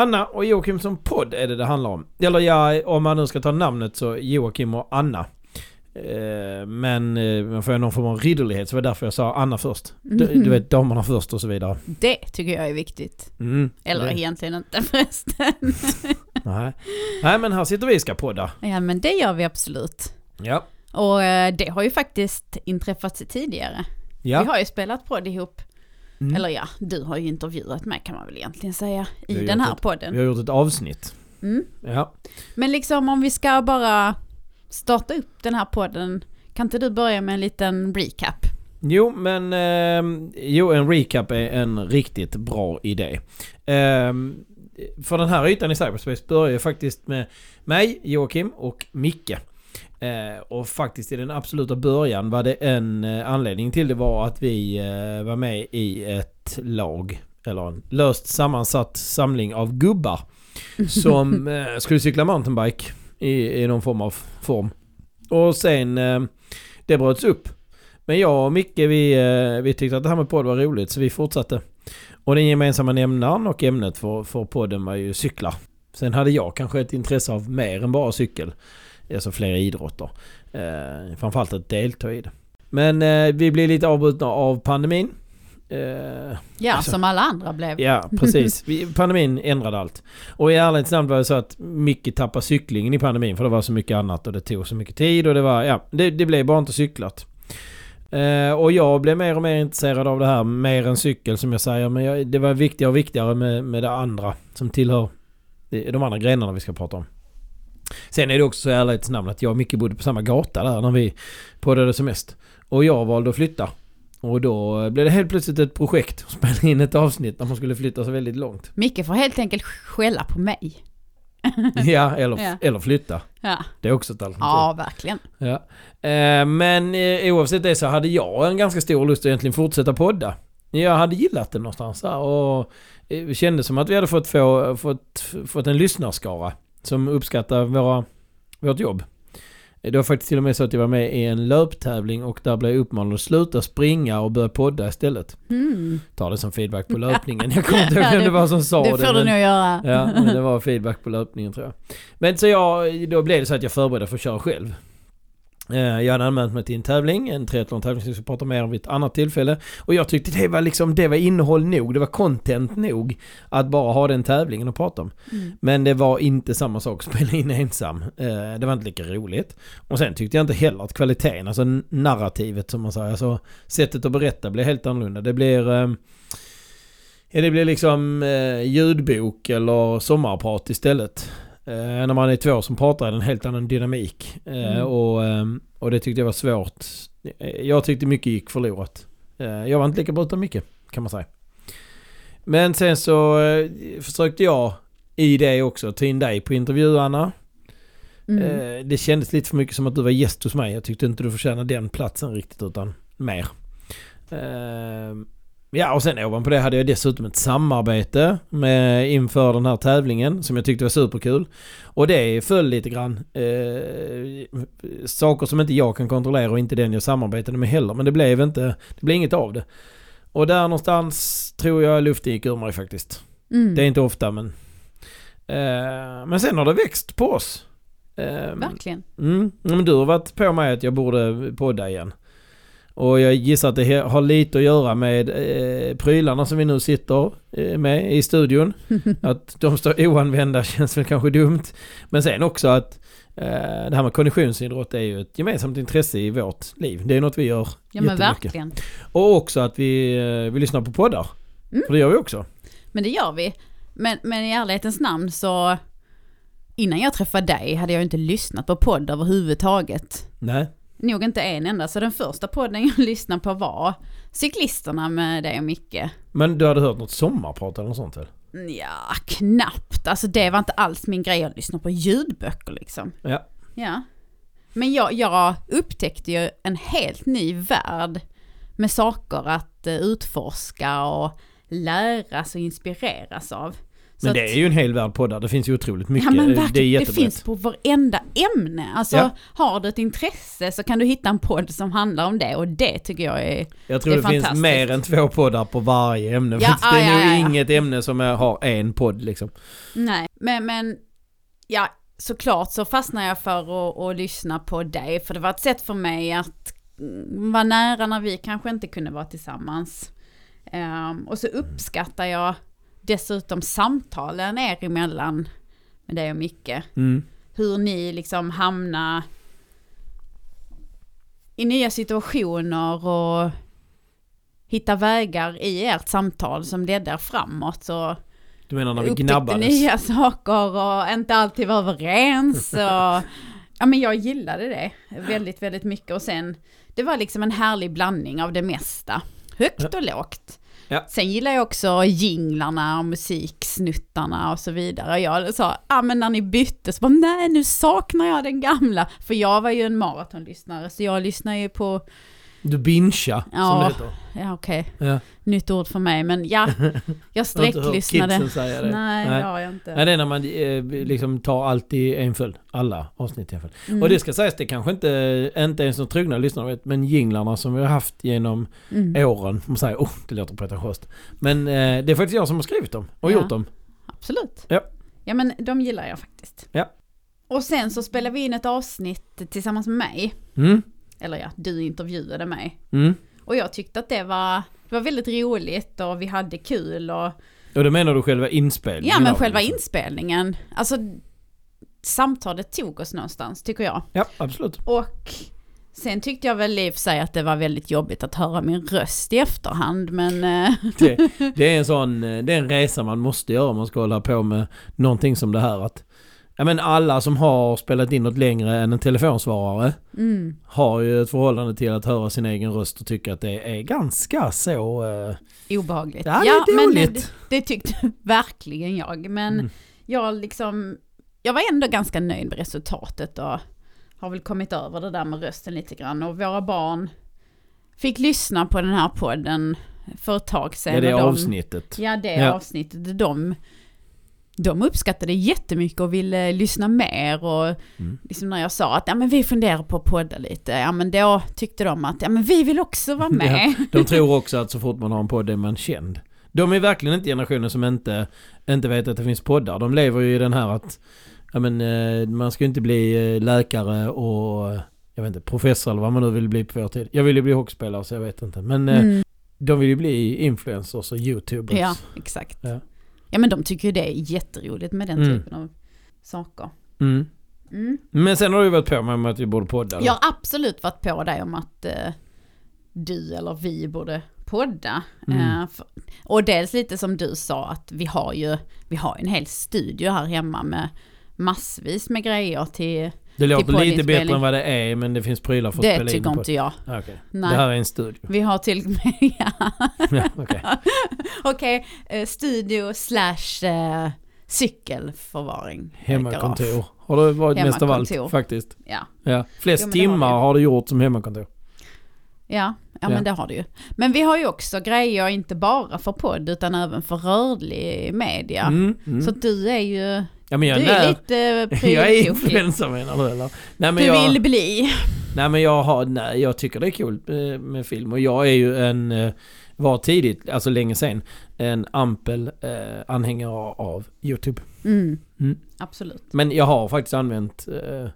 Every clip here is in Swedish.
Anna och Joakim som podd är det det handlar om. Eller ja, om man nu ska ta namnet så Joakim och Anna. Eh, Men eh, man får ju någon form av ridderlighet så det var därför jag sa Anna först. Du, Mhm. du vet damerna först och så vidare. Det tycker jag är viktigt. Mm, Eller det, egentligen inte förresten. nej. nej men här sitter vi och ska podda. ja men det gör vi absolut. Ja. Och eh, det har ju faktiskt inträffat tidigare. Ja. Vi har ju spelat podd ihop. Mm. Eller ja, du har ju intervjuat mig kan man väl egentligen säga i den här ett- podden. Vi har gjort ett avsnitt. Mm. Ja. Men liksom om vi ska bara starta upp den här podden, kan inte du börja med en liten recap? Jo, men eh, jo, en recap är en riktigt bra idé. Eh, för den här ytan i cyberspace börjar ju faktiskt med mig, Joakim och Micke. Eh, och faktiskt i den absoluta början var det en eh, anledning till det var att vi eh, var med i ett lag. Eller en löst sammansatt samling av gubbar. Som eh, skulle cykla mountainbike i, i någon form av form. Och sen eh, det bröts upp. Men jag och Micke vi, eh, vi tyckte att det här med podd var roligt så vi fortsatte. Och den gemensamma nämnaren och ämnet för, för podden var ju cyklar. Sen hade jag kanske ett intresse av mer än bara cykel. Alltså flera idrotter. Eh, framförallt att delta i det. Men eh, vi blev lite avbrutna av pandemin. Eh, Ja, Alltså- som alla andra blev. Ja, precis. Pandemin ändrade allt. Och i ärlighetens namn var det så att Micke tappade cyklingen i pandemin för det var så mycket annat och det tog så mycket tid och det var, ja, det, det blev bara inte cyklat. Eh, och jag blev mer och mer intresserad av det här, mer än cykel som jag säger. Men jag, det var viktigare och viktigare med, med det andra som tillhör de andra grenarna vi ska prata om. Sen är det också så i ärlighetens namn att jag och Micke bodde på samma gata där när vi poddade som mest. Och jag valde att flytta. Och då blev det helt plötsligt ett projekt att spela in ett avsnitt när man skulle flytta så väldigt långt. Micke får helt enkelt skälla på mig. Ja, eller, Ja. eller flytta. Ja, Det är också ett alternativ. ja verkligen. Ja. Eh, men eh, oavsett det så hade jag en ganska stor lust att egentligen fortsätta podda. Jag hade gillat det någonstans här och eh, det kändes som att vi hade fått, få, fått, fått en lyssnarskara som uppskattar våra, vårt jobb. Det var faktiskt till och med så att jag var med i en löptävling och där blev jag uppmanad att sluta springa och börja podda istället. Mm. Ta det som feedback på löpningen. Jag kommer inte ihåg Ja, vem det- var som sa Det det. får du nog göra. Ja, men det var feedback på löpningen tror jag. Men så jag, då blev det så att jag förberedde för att köra själv. Eh, Jag hade anmält mig till en tävling, en triathlon-tävling som vi ska prata mer om vid ett annat tillfälle. Och jag tyckte det var liksom, det var innehåll nog, det var content nog att bara ha den tävlingen att prata om. Mm. Men det var inte samma sak att spela in ensam. Eh, Det var inte lika roligt. Och sen tyckte jag inte heller att kvaliteten, alltså narrativet som man säger, alltså sättet att berätta blir helt annorlunda. Det blir... eh, Ja, det blir liksom eh, ljudbok eller sommarprat istället. Eh, när man är två som pratar är det en helt annan dynamik. Eh, Mm. och, ehm, och det tyckte jag var svårt. Eh, Jag tyckte mycket gick förlorat. Jag var inte lika bra utan mycket, kan man säga. Men sen så försökte jag i det också ta in dig på intervju, Anna. Mm. Det kändes lite för mycket som att du var gäst hos mig. Jag tyckte inte du förtjänade den platsen riktigt utan mer. Ja och sen ovanpå det hade jag dessutom ett samarbete med, inför den här tävlingen som jag tyckte var superkul. Och det föll lite grann. Eh, saker som inte jag kan kontrollera och inte den jag samarbetade med heller. Men det blev inte, det blev inget av det. Och där någonstans tror jag luften gick ur mig faktiskt. Mm. Det är inte ofta men... Eh, men sen har det växt på oss. Eh, Verkligen. Mm, men du har varit på mig att jag borde podda igen. Och jag gissar att det har lite att göra med eh, prylarna som vi nu sitter eh, med i studion. Att de står oanvända känns väl kanske dumt. Men sen också att eh, det här med konditionsidrott är ju ett gemensamt intresse i vårt liv. Det är något vi gör Ja men verkligen. Och också att vi, eh, vi lyssnar på poddar. Mm. För det gör vi också. Men det gör vi. Men, men i ärlighetens namn så innan jag träffade dig hade jag inte lyssnat på podd överhuvudtaget. Nej. Nog inte en enda, så den första podden jag lyssnade på var Cyklisterna med dig och Micke. Men du hade hört något sommarprat eller något sånt väl? Ja, knappt. Alltså det var inte alls min grej att lyssna på ljudböcker liksom. Ja. Ja. Men jag, jag upptäckte ju en helt ny värld med saker att eh, utforska och läras och inspireras av. Men det är ju en hel värld poddar. Det finns ju otroligt mycket. Ja men det är det, finns på varenda ämne. Alltså Ja. har du ett intresse så kan du hitta en podd som handlar om det och det tycker jag är... Jag tror det det, finns fantastiskt. mer än två poddar på varje ämne. Ja, det är ja, nog ja, inget ämne som har en podd liksom. Nej, men, men ja, såklart så fastnar jag för att, att lyssna på dig. För det var ett sätt för mig att mm, vara nära när vi kanske inte kunde vara tillsammans. Ehm, och så uppskattar jag dessutom samtalen er emellan med dig och Micke. Mm. hur ni liksom hamnar i nya situationer och hitta vägar i ert samtal som ledde er framåt. Så Du menar när vi gnabbades? nya saker och inte alltid var överens. Och, ja men jag gillade det väldigt, väldigt mycket. Och sen, det var liksom en härlig blandning av det mesta. Högt och lågt. Ja. Sen gillar jag också jinglarna och musiksnuttarna och så vidare. Jag sa, ja ah, men när ni bytte så bara, nej nu saknar jag den gamla. För jag var ju en maratonlyssnare så jag lyssnar ju på, du bincha, som Ja. det heter. ja okej, Ja. nytt ord för mig men ja, jag Jag har inte hört sträcklyssnade. det. Nej, Nej. har jag inte. Nej, det är när man eh, liksom tar allt i en följd. Alla avsnitt i en följd. Mm. Och det ska sägas, det kanske inte, inte ens de trogna lyssnare vet, men jinglarna som vi har haft genom Mm. åren. Man säger, oh, det låter pretentiöst. Men eh, det är faktiskt jag som har skrivit dem och Ja. gjort dem. Absolut. Ja. Ja men de gillar jag faktiskt. Ja. Och sen så spelade vi in ett avsnitt tillsammans med mig. Mm, Eller ja, du intervjuade mig. mm. Och jag tyckte att det var, det var väldigt roligt och vi hade kul och... Och då menar du själva inspelningen? Ja men själva liksom? inspelningen. Alltså samtalet tog oss någonstans tycker jag. Ja, absolut. Och sen tyckte jag väl i och för sig att det var väldigt jobbigt att höra min röst i efterhand men... eh, Det, det är en sån, eh, det är en resa man måste göra om man ska hålla på med någonting som det här. Att, ja men alla som har spelat in något längre än en telefonsvarare mm. har ju ett förhållande till att höra sin egen röst och tycka att det är ganska så... eh, obehagligt. Ja, det är men det, det tyckte verkligen jag. Men Mm. jag liksom, jag var ändå ganska nöjd med resultatet och har väl kommit över det där med rösten lite grann. Och våra barn fick lyssna på den här podden för ett tag sedan. Ja, det är de, avsnittet. Ja, det Ja. avsnittet. De, de uppskattade jättemycket och ville lyssna mer och Mm. liksom när jag sa att ja, men vi funderar på att podda lite, ja men då tyckte de att ja men vi vill också vara med. De tror också att så fort man har en podd är man känd. De är verkligen inte generationen som inte, inte vet att det finns poddar. De lever ju i den här att ja, men, eh, man ska inte bli eh, läkare och eh, jag vet inte, professor eller vad man nu vill bli på vår tid. Jag vill ju bli hockeyspelare så jag vet inte. Men eh, Mm. de vill ju bli influencers och youtubers. Ja, exakt. Ja. Ja. men de tycker ju det är jätteroligt med den Mm. typen av saker. Mm. Mm. Men sen har du varit på mig med att vi borde podda. Jag har absolut varit på dig om att eh, du eller vi borde podda. Mm. Eh, för, och dels lite som du sa att vi har ju vi har en hel studio här hemma med massvis med grejer till... det låter lite bättre än vad det är men det finns prylar för att Det spela in tycker på. inte jag. Ah, okej. Nej. Det här är en studio. Vi har till och med, ja. ja, okej. Eh, studio slash eh, cykelförvaring. Hemmakontor. Har det varit mest av allt faktiskt. Ja. Ja. Flest Jo, det har timmar har du gjort som hemmakontor. Ja, ja, Ja. men det har du ju. Men vi har ju också grejer, inte bara för podd utan även för rörlig media. Mm, mm. Så du är ju, ja, men jag, du är är lite jag är influencer menar du eller? Nej men, Du jag, vill bli. nej men jag har, nej jag tycker det är kul eh, med film och jag är ju en, eh, var tidigt, alltså länge sen, en ampel eh, anhängare av YouTube. Mm. Mm. Absolut. Men jag har faktiskt använt eh,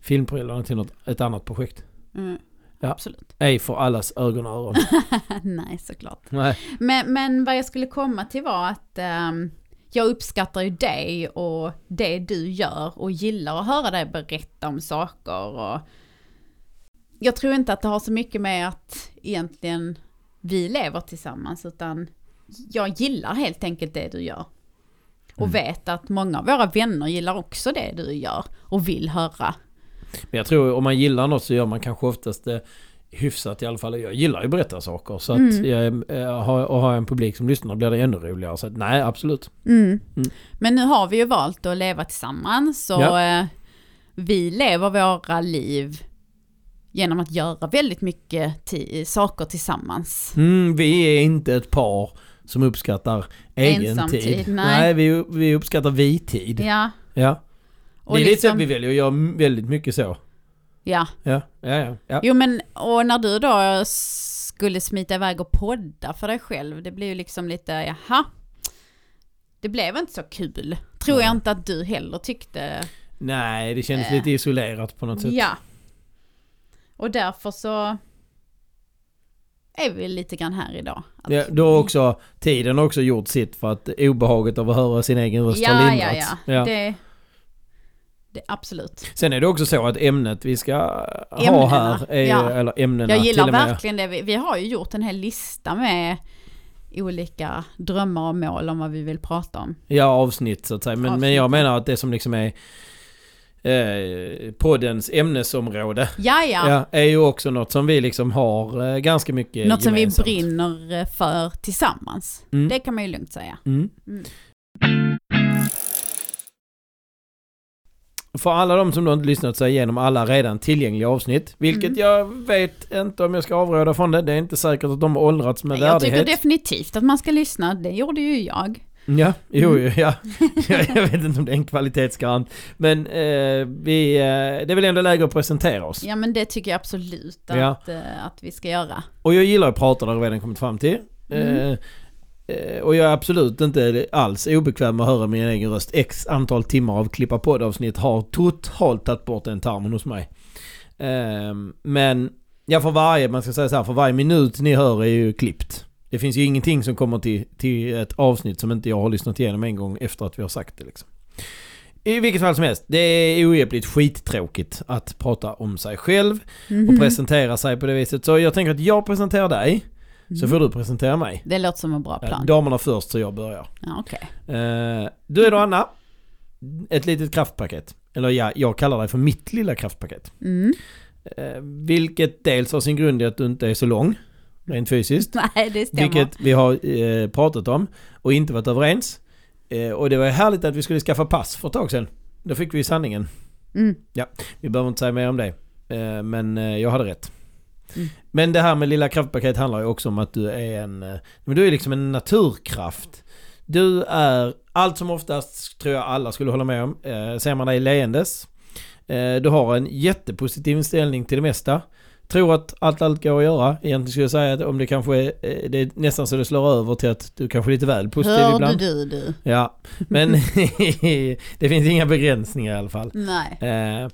filmprylarna till något, ett annat projekt. Mm. Ja. Absolut. Ej för allas ögon och öron. Nej, såklart. Nej. Men, men vad jag skulle komma till var att ehm, jag uppskattar ju dig och det du gör och gillar att höra dig berätta om saker. Och jag tror inte att det har så mycket med att egentligen vi lever tillsammans utan jag gillar helt enkelt det du gör. Och Mm. vet att många av våra vänner gillar också det du gör och vill höra. Men jag tror om man gillar något så gör man kanske oftast det hyfsat i alla fall. Jag gillar ju att berätta saker. Så att Mm. jag, jag har, och har jag en publik som lyssnar blir det ännu roligare. Så att, nej, absolut. Mm. Mm. Men nu har vi ju valt att leva tillsammans så Ja. eh, vi lever våra liv genom att göra väldigt mycket saker tillsammans. Mm, vi är inte ett par som uppskattar egen Ensamtid, tid. nej. vi, vi uppskattar vi-tid. Ja. Ja. Och det är lite liksom, så, vi väljer att göra väldigt mycket så. Ja. Ja, ja, ja. ja. Jo men, och när du då skulle smita iväg och podda för dig själv, det blir ju liksom lite, jaha. Det blev inte så kul. Tror Nej. jag inte att du heller tyckte. Nej, det kändes Eh. lite isolerat på något sätt. Ja. Och därför så är vi lite grann här idag. Att Ja, då har också tiden har också gjort sitt för att obehaget av att höra sin egen röst har ja, ja, lindrats. ja, Det, det, absolut. Sen är det också så att ämnet vi ska ha Ämnena, här, är, ja. eller ämnena Jag gillar verkligen det. Vi, vi har ju gjort en hel lista med olika drömmar och mål om vad vi vill prata om. Ja, avsnitt så att säga. Men, men jag menar att det som liksom är eh, poddens ämnesområde Ja, ja. är ju också något som vi liksom har eh, ganska mycket Något som vi gemensamt. brinner för tillsammans. Mm. Det kan man ju lugnt säga. Mm. Mm. För alla de som då inte lyssnat sig igenom alla redan tillgängliga avsnitt, vilket Mm. jag vet inte om jag ska avråda från det. Det är inte säkert att de har åldrats med Jag tycker värdighet. definitivt att man ska lyssna. Det gjorde ju jag. Ja, jo, Mm. ja. jag vet inte om det är en kvalitetsgarant. Men eh, vi, eh, det är väl ändå läge att presentera oss. Ja men det tycker jag absolut Ja. att, eh, att vi ska göra. Och jag gillar att prata, det har jag redan kommit fram till. Mm. Eh, och jag är absolut inte alls obekväm med att höra min egen röst. X antal timmar av klippa poddavsnitt har totalt tagit bort den tarmen hos mig. Eh, men, ja för varje, man ska säga så här, för varje minut ni hör är ju klippt. Det finns ju ingenting som kommer till, till ett avsnitt som inte jag har lyssnat igenom en gång efter att vi har sagt det liksom. I vilket fall som helst, det är ohjälpligt skittråkigt att prata om sig själv och Mhm. presentera sig på det viset. Så jag tänker att jag presenterar dig, så Mm. får du presentera mig. Det låter som en bra Ja, plan. damerna först så jag börjar. Ja, okej. Eh, du är då Anna, ett litet kraftpaket. Eller ja, jag kallar dig för mitt lilla kraftpaket. Mm. Eh, vilket dels har sin grund i att du inte är så lång, rent fysiskt. Nej, det stämmer. Vilket vi har eh, pratat om och inte varit överens. Eh, och det var härligt att vi skulle skaffa pass för ett tag sedan. Då fick vi sanningen. Mm. Vi behöver inte säga mer om det. Eh, men eh, jag hade rätt. Mm. Men det här med lilla kraftpaket handlar ju också om att du är en... eh, Men du är liksom en naturkraft. Du är allt som oftast, tror jag alla skulle hålla med om, eh, ser man dig leendes. Eh, du har en jättepositiv inställning till det mesta. Tror att allt, allt går att göra. Egentligen skulle jag säga att om det kanske är, eh, det är nästan så det slår över till att du kanske är lite väl positiv Hörde ibland. du du? Ja, men det finns inga begränsningar i alla fall. Nej. Eh,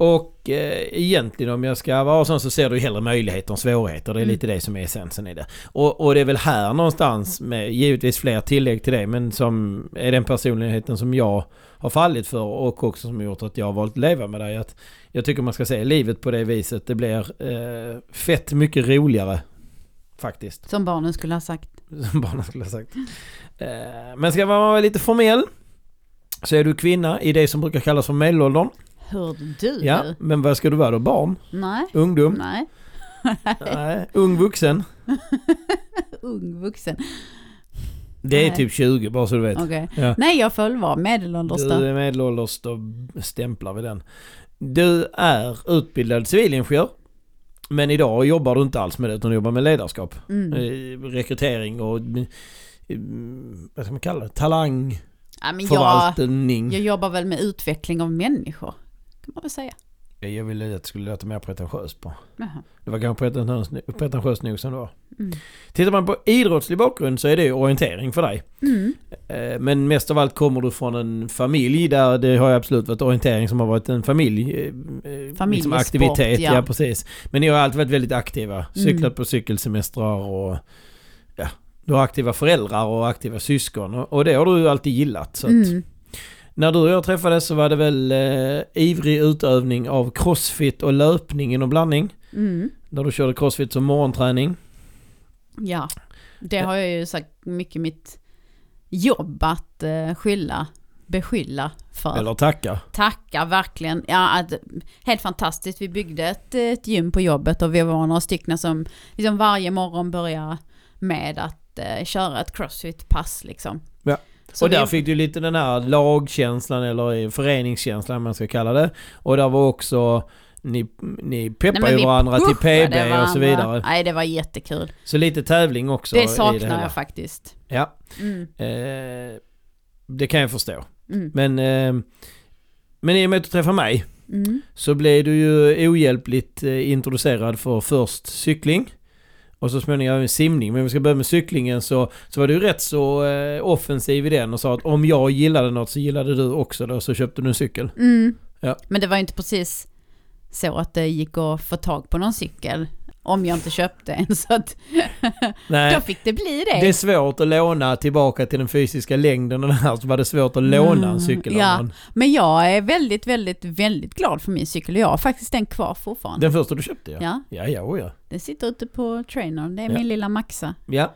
och eh, egentligen om jag ska vara sån så ser du hellre möjligheter än svårigheter. Det är Mm. lite det som är essensen i det. Och, och det är väl här någonstans med givetvis fler tillägg till det men som är den personligheten som jag har fallit för och också som gjort att jag har valt att leva med dig. Att jag tycker man ska se livet på det viset. Det blir eh, fett mycket roligare faktiskt. Som barnen skulle ha sagt. Som barnen skulle ha sagt. Eh, men ska man vara lite formell så är du kvinna i det som brukar kallas för medelåldern. Hörde du Ja, men vad ska du vara då? Barn? Nej. Ungdom? Nej. Nej. Ung vuxen? Ung vuxen. Det är Nej. typ 20 bara så du vet. Okej. Ja. Nej, jag får väl vara medelålders Du är medelålders, då stämplar vi den. Du är utbildad civilingenjör. Men idag jobbar du inte alls med det utan du jobbar med ledarskap. Mm. Eh, Rekrytering och eh, vad ska man kalla det? Talang, Ja, jag, jag jobbar väl med utveckling av människor. Kan man väl säga. Jag ville att det skulle låta mer pretentiöst på. Jaha. Det var kanske pretentiöst, pretentiöst nog som det var. Mm. Tittar man på idrottslig bakgrund så är det orientering för dig. Mm. Eh, Men mest av allt kommer du från en familj där det har absolut varit orientering som har varit en familj. eh, eh, Familjesport, aktivitet, ja. ja. precis. Men ni har alltid varit väldigt aktiva. Cyklat Mm. på cykelsemestrar och ja, du har aktiva föräldrar och aktiva syskon och, det har du alltid gillat. Så att Mm. När du och jag träffades så var det väl eh, ivrig utövning av crossfit och löpning inom blandning. Mm. Där du körde crossfit som morgonträning. Ja, det har jag ju sagt mycket mitt jobb att eh, skylla, beskylla för. Eller tacka. Tacka verkligen. Ja, att, helt fantastiskt. Vi byggde ett, ett gym på jobbet och vi var några stycken som liksom varje morgon började med att eh, köra ett crossfit-pass liksom. Ja. Så och där fick du lite den här lagkänslan eller föreningskänslan man ska kalla det. Och där var också ni, ni peppar ju varandra till PB och så varandra. vidare. Nej, det var jättekul. Så lite tävling också Det saknar hela. jag faktiskt. Ja, Mm. eh, det kan jag förstå. Mm. Men, eh, men i och med att du träffar mig Mm. så blev du ju ohjälpligt eh, introducerad för först cykling och så småningom simning. Men om vi ska börja med cyklingen så, så var du rätt så eh, offensiv i den och sa att om jag gillade något så gillade du också då så köpte du en cykel. Mm. Ja. Men det var ju inte precis så att det gick att få tag på någon cykel. Om jag inte köpte en. Så att Nej, då fick det bli det. det är svårt att låna tillbaka till den fysiska längden och här så var det svårt att låna en cykel Ja. Men jag är väldigt, väldigt, väldigt glad för min cykel. Jag har faktiskt den kvar fortfarande. Den första du köpte ja. Ja, Ja, ja, oh, ja. den sitter ute på trainern. Det är Ja. min lilla Maxa. Ja,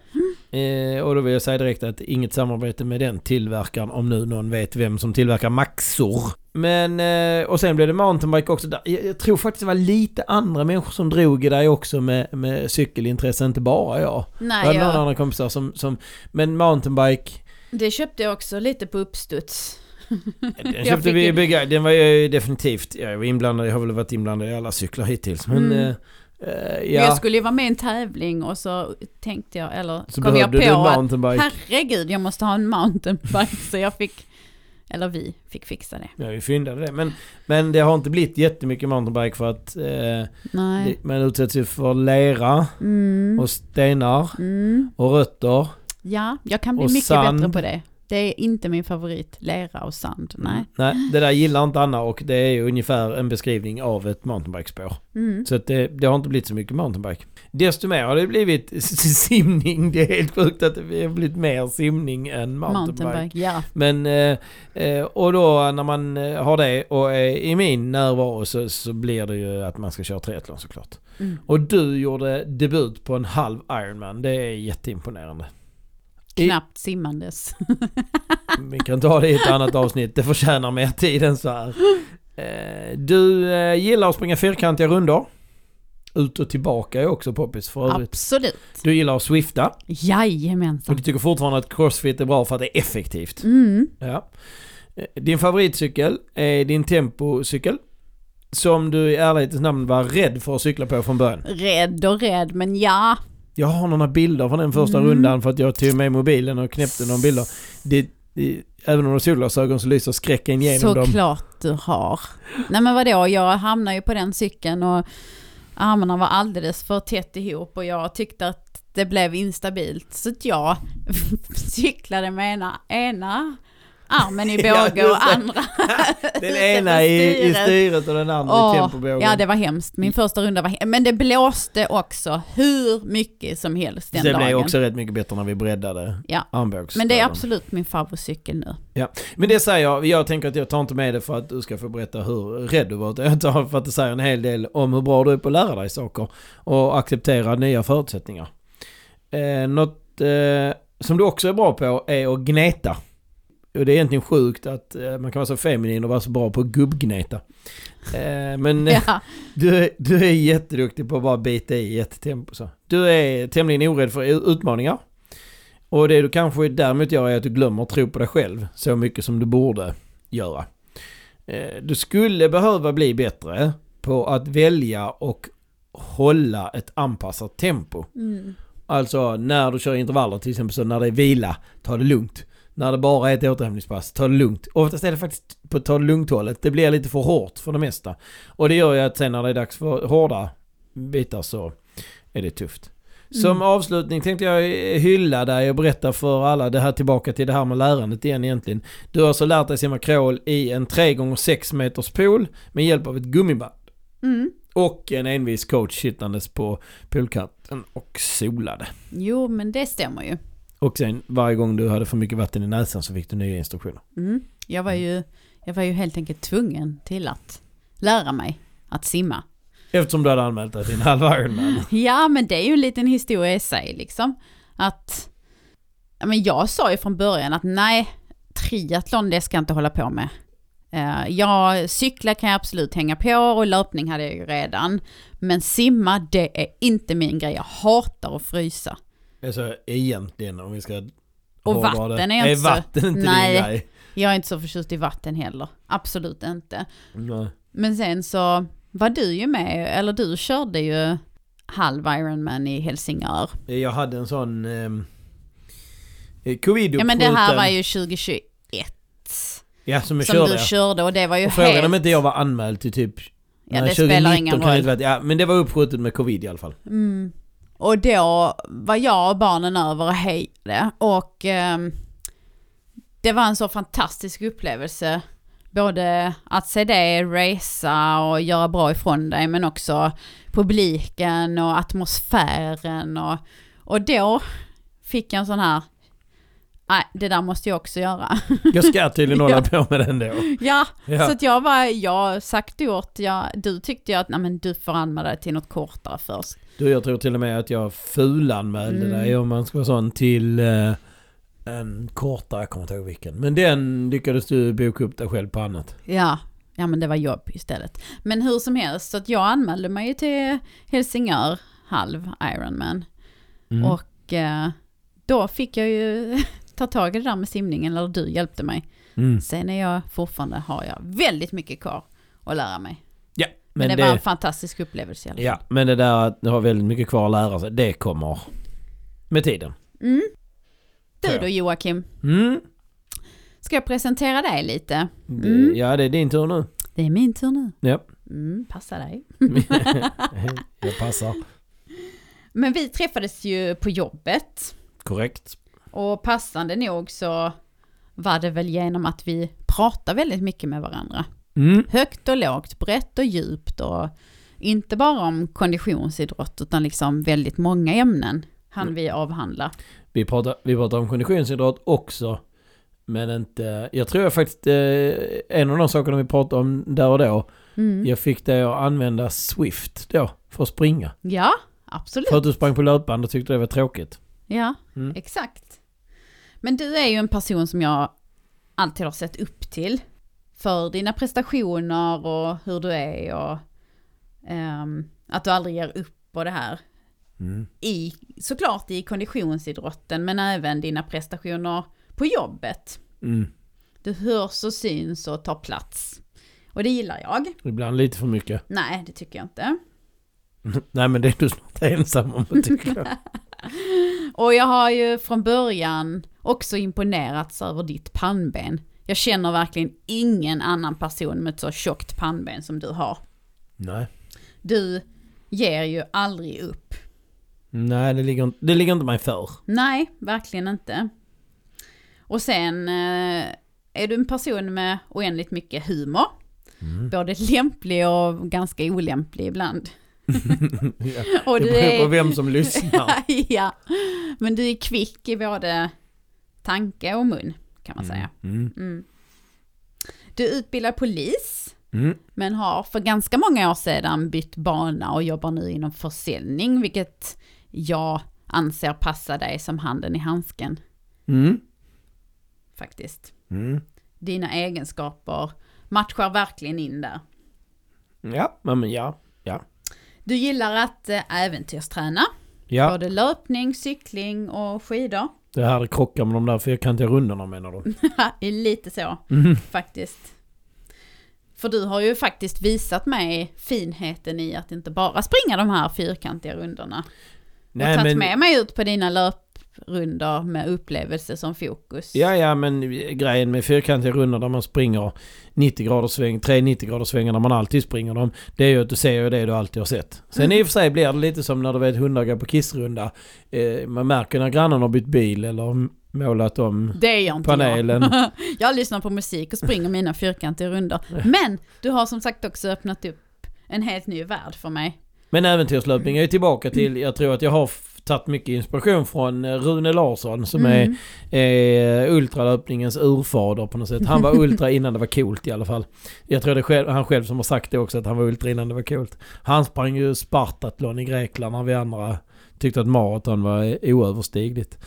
eh, och då vill jag säga direkt att inget samarbete med den tillverkaren om nu någon vet vem som tillverkar Maxor. Men, eh, och sen blev det mountainbike också. Jag, jag tror faktiskt det var lite andra människor som drog i dig också med, med cykelintresse, inte bara jag. Jag Nej, hade några jag, andra kompisar som, som men mountainbike, det köpte jag också lite på uppstuds. den Jag köpte vi i bygga, den var ju definitivt, jag var inblandad, jag har väl varit inblandad i alla cyklar hittills. Men, Mm. Men ja, Jag skulle ju vara med i en tävling och så tänkte jag, eller så kom jag en på att herregud, jag måste ha en mountainbike. Så jag fick, eller vi fick fixa det. Ja, vi fyndade det. Men, men det har inte blivit jättemycket mountainbike för att eh, Nej. man utsätts ju för lera Mm. och stenar Mm. och rötter. Ja, jag kan bli mycket sand. bättre på det. Det är inte min favorit, lera och sand. Nej. Nej, det där gillar inte Anna och det är ju ungefär en beskrivning av ett mountainbikespår. Mm. Så det, det har inte blivit så mycket mountainbike. Desto mer har det blivit simning. Det är helt sjukt att det har blivit mer simning än mountainbike. Mountainbike, ja. Men, eh, eh, och då när man eh, har det och är i min närvaro så, så blir det ju att man ska köra triathlon såklart. Mm. Och du gjorde debut på en halv Ironman. Det är jätteimponerande. Knappt simmandes. Vi kan ta det i ett annat avsnitt. Det förtjänar mer tid än så här. Eh, Du eh, gillar att springa fyrkantiga rundor. Ut och tillbaka är också poppis för övrigt. Absolut. Du gillar att swifta. Och Jajamensan. du tycker fortfarande att crossfit är bra för att det är effektivt. Mm. Ja. Eh, Din favoritcykel är din tempocykel. Som du i ärlighetens namn var rädd för att cykla på från början. Rädd och rädd, men ja. Jag har några bilder från den första Mm. rundan för att jag tog med mobilen och knäppte några bilder. Det, det, även om du har solglasögon så lyser skräcken igenom dem. Såklart du har. Nej men vadå, jag hamnade ju på den cykeln och armarna var alldeles för tätt ihop och jag tyckte att det blev instabilt. Så att jag cyklade med ena, ena armen i Ja, båge just och det. andra Den ena i, i styret. och den andra i tempobågen. Ja det var hemskt. Min första runda var hemskt. Men det blåste också hur mycket som helst den det dagen. blev också rätt mycket bättre när vi breddade Ja. armbågsstöden. Men det är absolut min favoritcykel nu. Men det säger jag, jag tänker att jag tar inte med det för att du ska få berätta hur rädd du var. Jag tar för att det säger en hel del om hur bra du är på att lära dig saker och acceptera nya förutsättningar. Eh, något eh, som du också är bra på är att gneta. Och det är egentligen sjukt att eh, man kan vara så feminin och vara så bra på att gubbgneta. Eh, men eh, Ja. du, är- du är jätteduktig på att bara bita i ett tempo så. Du är tämligen orädd för utmaningar. Och det du kanske däremot gör är att du glömmer tro på dig själv så mycket som du borde göra. Du skulle behöva bli bättre på att välja och hålla ett anpassat tempo. Mm. Alltså när du kör intervaller till exempel så när det är vila, ta det lugnt. När det bara är ett återhämtningspass, ta det lugnt. Oftast är det faktiskt på ta det lugnt-hållet. Det blir lite för hårt för det mesta. Och det gör ju att sen när det är dags för hårda bitar så är det tufft. Som Mm. avslutning tänkte jag hylla dig och berätta för alla det här tillbaka till det här med lärandet igen egentligen. Du har alltså lärt dig simma crawl i en 3x6 meters pool med hjälp av ett gummiband. Mm. Och en envis coach sittandes på poolkanten och solade. Jo men det stämmer ju. Och sen varje gång du hade för mycket vatten i näsan så fick du nya instruktioner. Mm. Jag, var ju, jag var ju helt enkelt tvungen till att lära mig att simma. Eftersom du hade anmält dig till en halv Ironman. Ja, men det är ju en liten historia i sig liksom. Att, men jag sa ju från början att nej, triathlon det ska jag inte hålla på med. Uh, jag cykla kan jag absolut hänga på och löpning hade jag ju redan. Men simma, det är inte min grej. Jag hatar att frysa. Alltså egentligen om vi ska Och vatten det. är inte så- vatten inte Nej. din grej? Jag är inte så förtjust i vatten heller. Absolut inte. Nej. Men sen så var du ju med, eller du körde ju halv Ironman i Helsingör. Jag hade en sån ehm, eh, covid Ja men det här var ju 2021 Ja som jag som körde du ja. körde och det var ju Och frågan helt... om inte jag var anmäld till typ... Ja, det spelar ingen roll. vara- Ja men det var uppskjutet med covid i alla fall. Mm. Och då var jag och barnen över och hejade och ehm, det var en så fantastisk upplevelse. Både att se det, resa och göra bra ifrån dig men också publiken och atmosfären och, och då fick jag en sån här, nej det där måste jag också göra. Jag ska tydligen hålla på med den då. ja, Ja. så att jag var, jag sagt gjort, jag, du tyckte ju att nej men du får anmäla dig till något kortare först. Du, jag tror till och med att jag fulanmälde Mm. dig om man ska vara sån till eh, en kortare, jag kommer inte ihåg vilken. Men den lyckades du boka upp dig själv på annat. Ja, ja men det var jobb istället. Men hur som helst, så att jag anmälde mig ju till Helsingör halv Ironman. Mm. Och eh, då fick jag ju ta tag i det där med simningen, eller du hjälpte mig. Mm. Sen är jag fortfarande, har jag väldigt mycket kvar att lära mig. Men, men det, var en det, fantastisk upplevelse i alla fall. ja, men det där att du har väldigt mycket kvar att lära sig, det kommer med tiden. Mm. Du då Joakim, Mm. ska jag presentera dig lite? Det, Mm. Ja, det är din tur nu. Det är min tur nu. Ja, Mm, passa dig. jag passar. Men vi träffades ju på jobbet. Korrekt. Och passande nog så var det väl genom att vi pratar väldigt mycket med varandra. Mm. Högt och lågt, brett och djupt och inte bara om konditionsidrott utan liksom väldigt många ämnen hann vi avhandla. Vi pratar, vi pratar om konditionsidrott också. Men inte... Jag tror jag faktiskt... Eh, en av de sakerna vi pratade om där och då. Mm. Jag fick dig att använda Swift då. För att springa. Ja, absolut. För att du sprang på löpband och tyckte det var tråkigt. Ja, Mm. exakt. Men du är ju en person som jag alltid har sett upp till. För dina prestationer och hur du är och ehm, att du aldrig ger upp och det här. Mm. i, såklart i konditionsidrotten, men även dina prestationer på jobbet. Mm. Du hörs och syns och tar plats. Och det gillar jag. Ibland lite för mycket. Nej, det tycker jag inte. Nej men det är du snart ensam om att tycka. Och jag har ju från början också imponerats över ditt pannben. Jag känner verkligen ingen annan person med ett så tjockt pannben som du har. Nej. Du ger ju aldrig upp. Nej det ligger, det ligger inte mig för. Nej, verkligen inte. Och sen eh, är du en person med oändligt mycket humor. Mm. Både lämplig och ganska olämplig ibland. ja. Och Det du beror på är, vem som lyssnar. ja, men du är kvick i både tanke och mun kan man säga. Mm. Mm. Du är utbildad polis, Mm. men har för ganska många år sedan bytt bana och jobbar nu inom försäljning, vilket jag anser passa dig som handen i handsken Mm. faktiskt. Mm. Dina egenskaper matchar verkligen in där. Ja, men ja. Du gillar att eh, äventyrsträna, Ja, både löpning, cykling och skidor. Det här krockar med de där fyrkantiga rundorna menar du? Är lite så Mm. faktiskt. För du har ju faktiskt visat mig finheten i att inte bara springa de här fyrkantiga rundorna. och Nej tagit men... med mig ut på dina löprundor med upplevelse som fokus. Ja, ja, men grejen med fyrkantiga rundor där man springer 90 graders sväng, tre 90 graders svängar där man alltid springer dem. Det är ju att du ser ju det du alltid har sett. Sen Mm. i och för sig blir det lite som när du vet hundar går på kissrunda. Eh, man märker när grannen har bytt bil eller målat om Det gör inte panelen. jag. jag lyssnar på musik och springer mina fyrkantiga rundor. Men du har som sagt också öppnat upp en helt ny värld för mig. Men äventyrslöpning är ju tillbaka till, jag tror att jag har tagit mycket inspiration från eh, Rune Larsson som Mm. är eh, ultralöpningens urfader på något sätt. Han var ultra innan det var coolt i alla fall. Jag tror det är själv, han själv som har sagt det också att han var ultra innan det var coolt. Han sprang ju Spartatlon i Grekland när vi andra tyckte att maraton var oöverstigligt.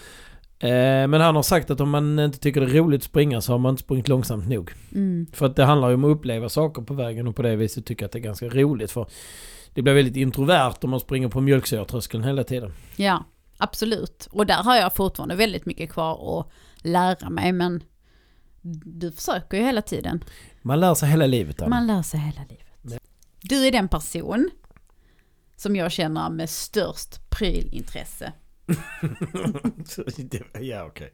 Eh, men han har sagt att om man inte tycker det är roligt att springa så har man inte sprungit långsamt nog. Mm. För att det handlar ju om att uppleva saker på vägen och på det viset tycker jag att det är ganska roligt. För det blir väldigt introvert om man springer på mjölksyratröskeln hela tiden. Ja, absolut. Och där har jag fortfarande väldigt mycket kvar att lära mig, men du försöker ju hela tiden. Man lär sig hela livet. Anna. Man lär sig hela livet. Du är den person som jag känner med störst prylintresse. Ja, okej.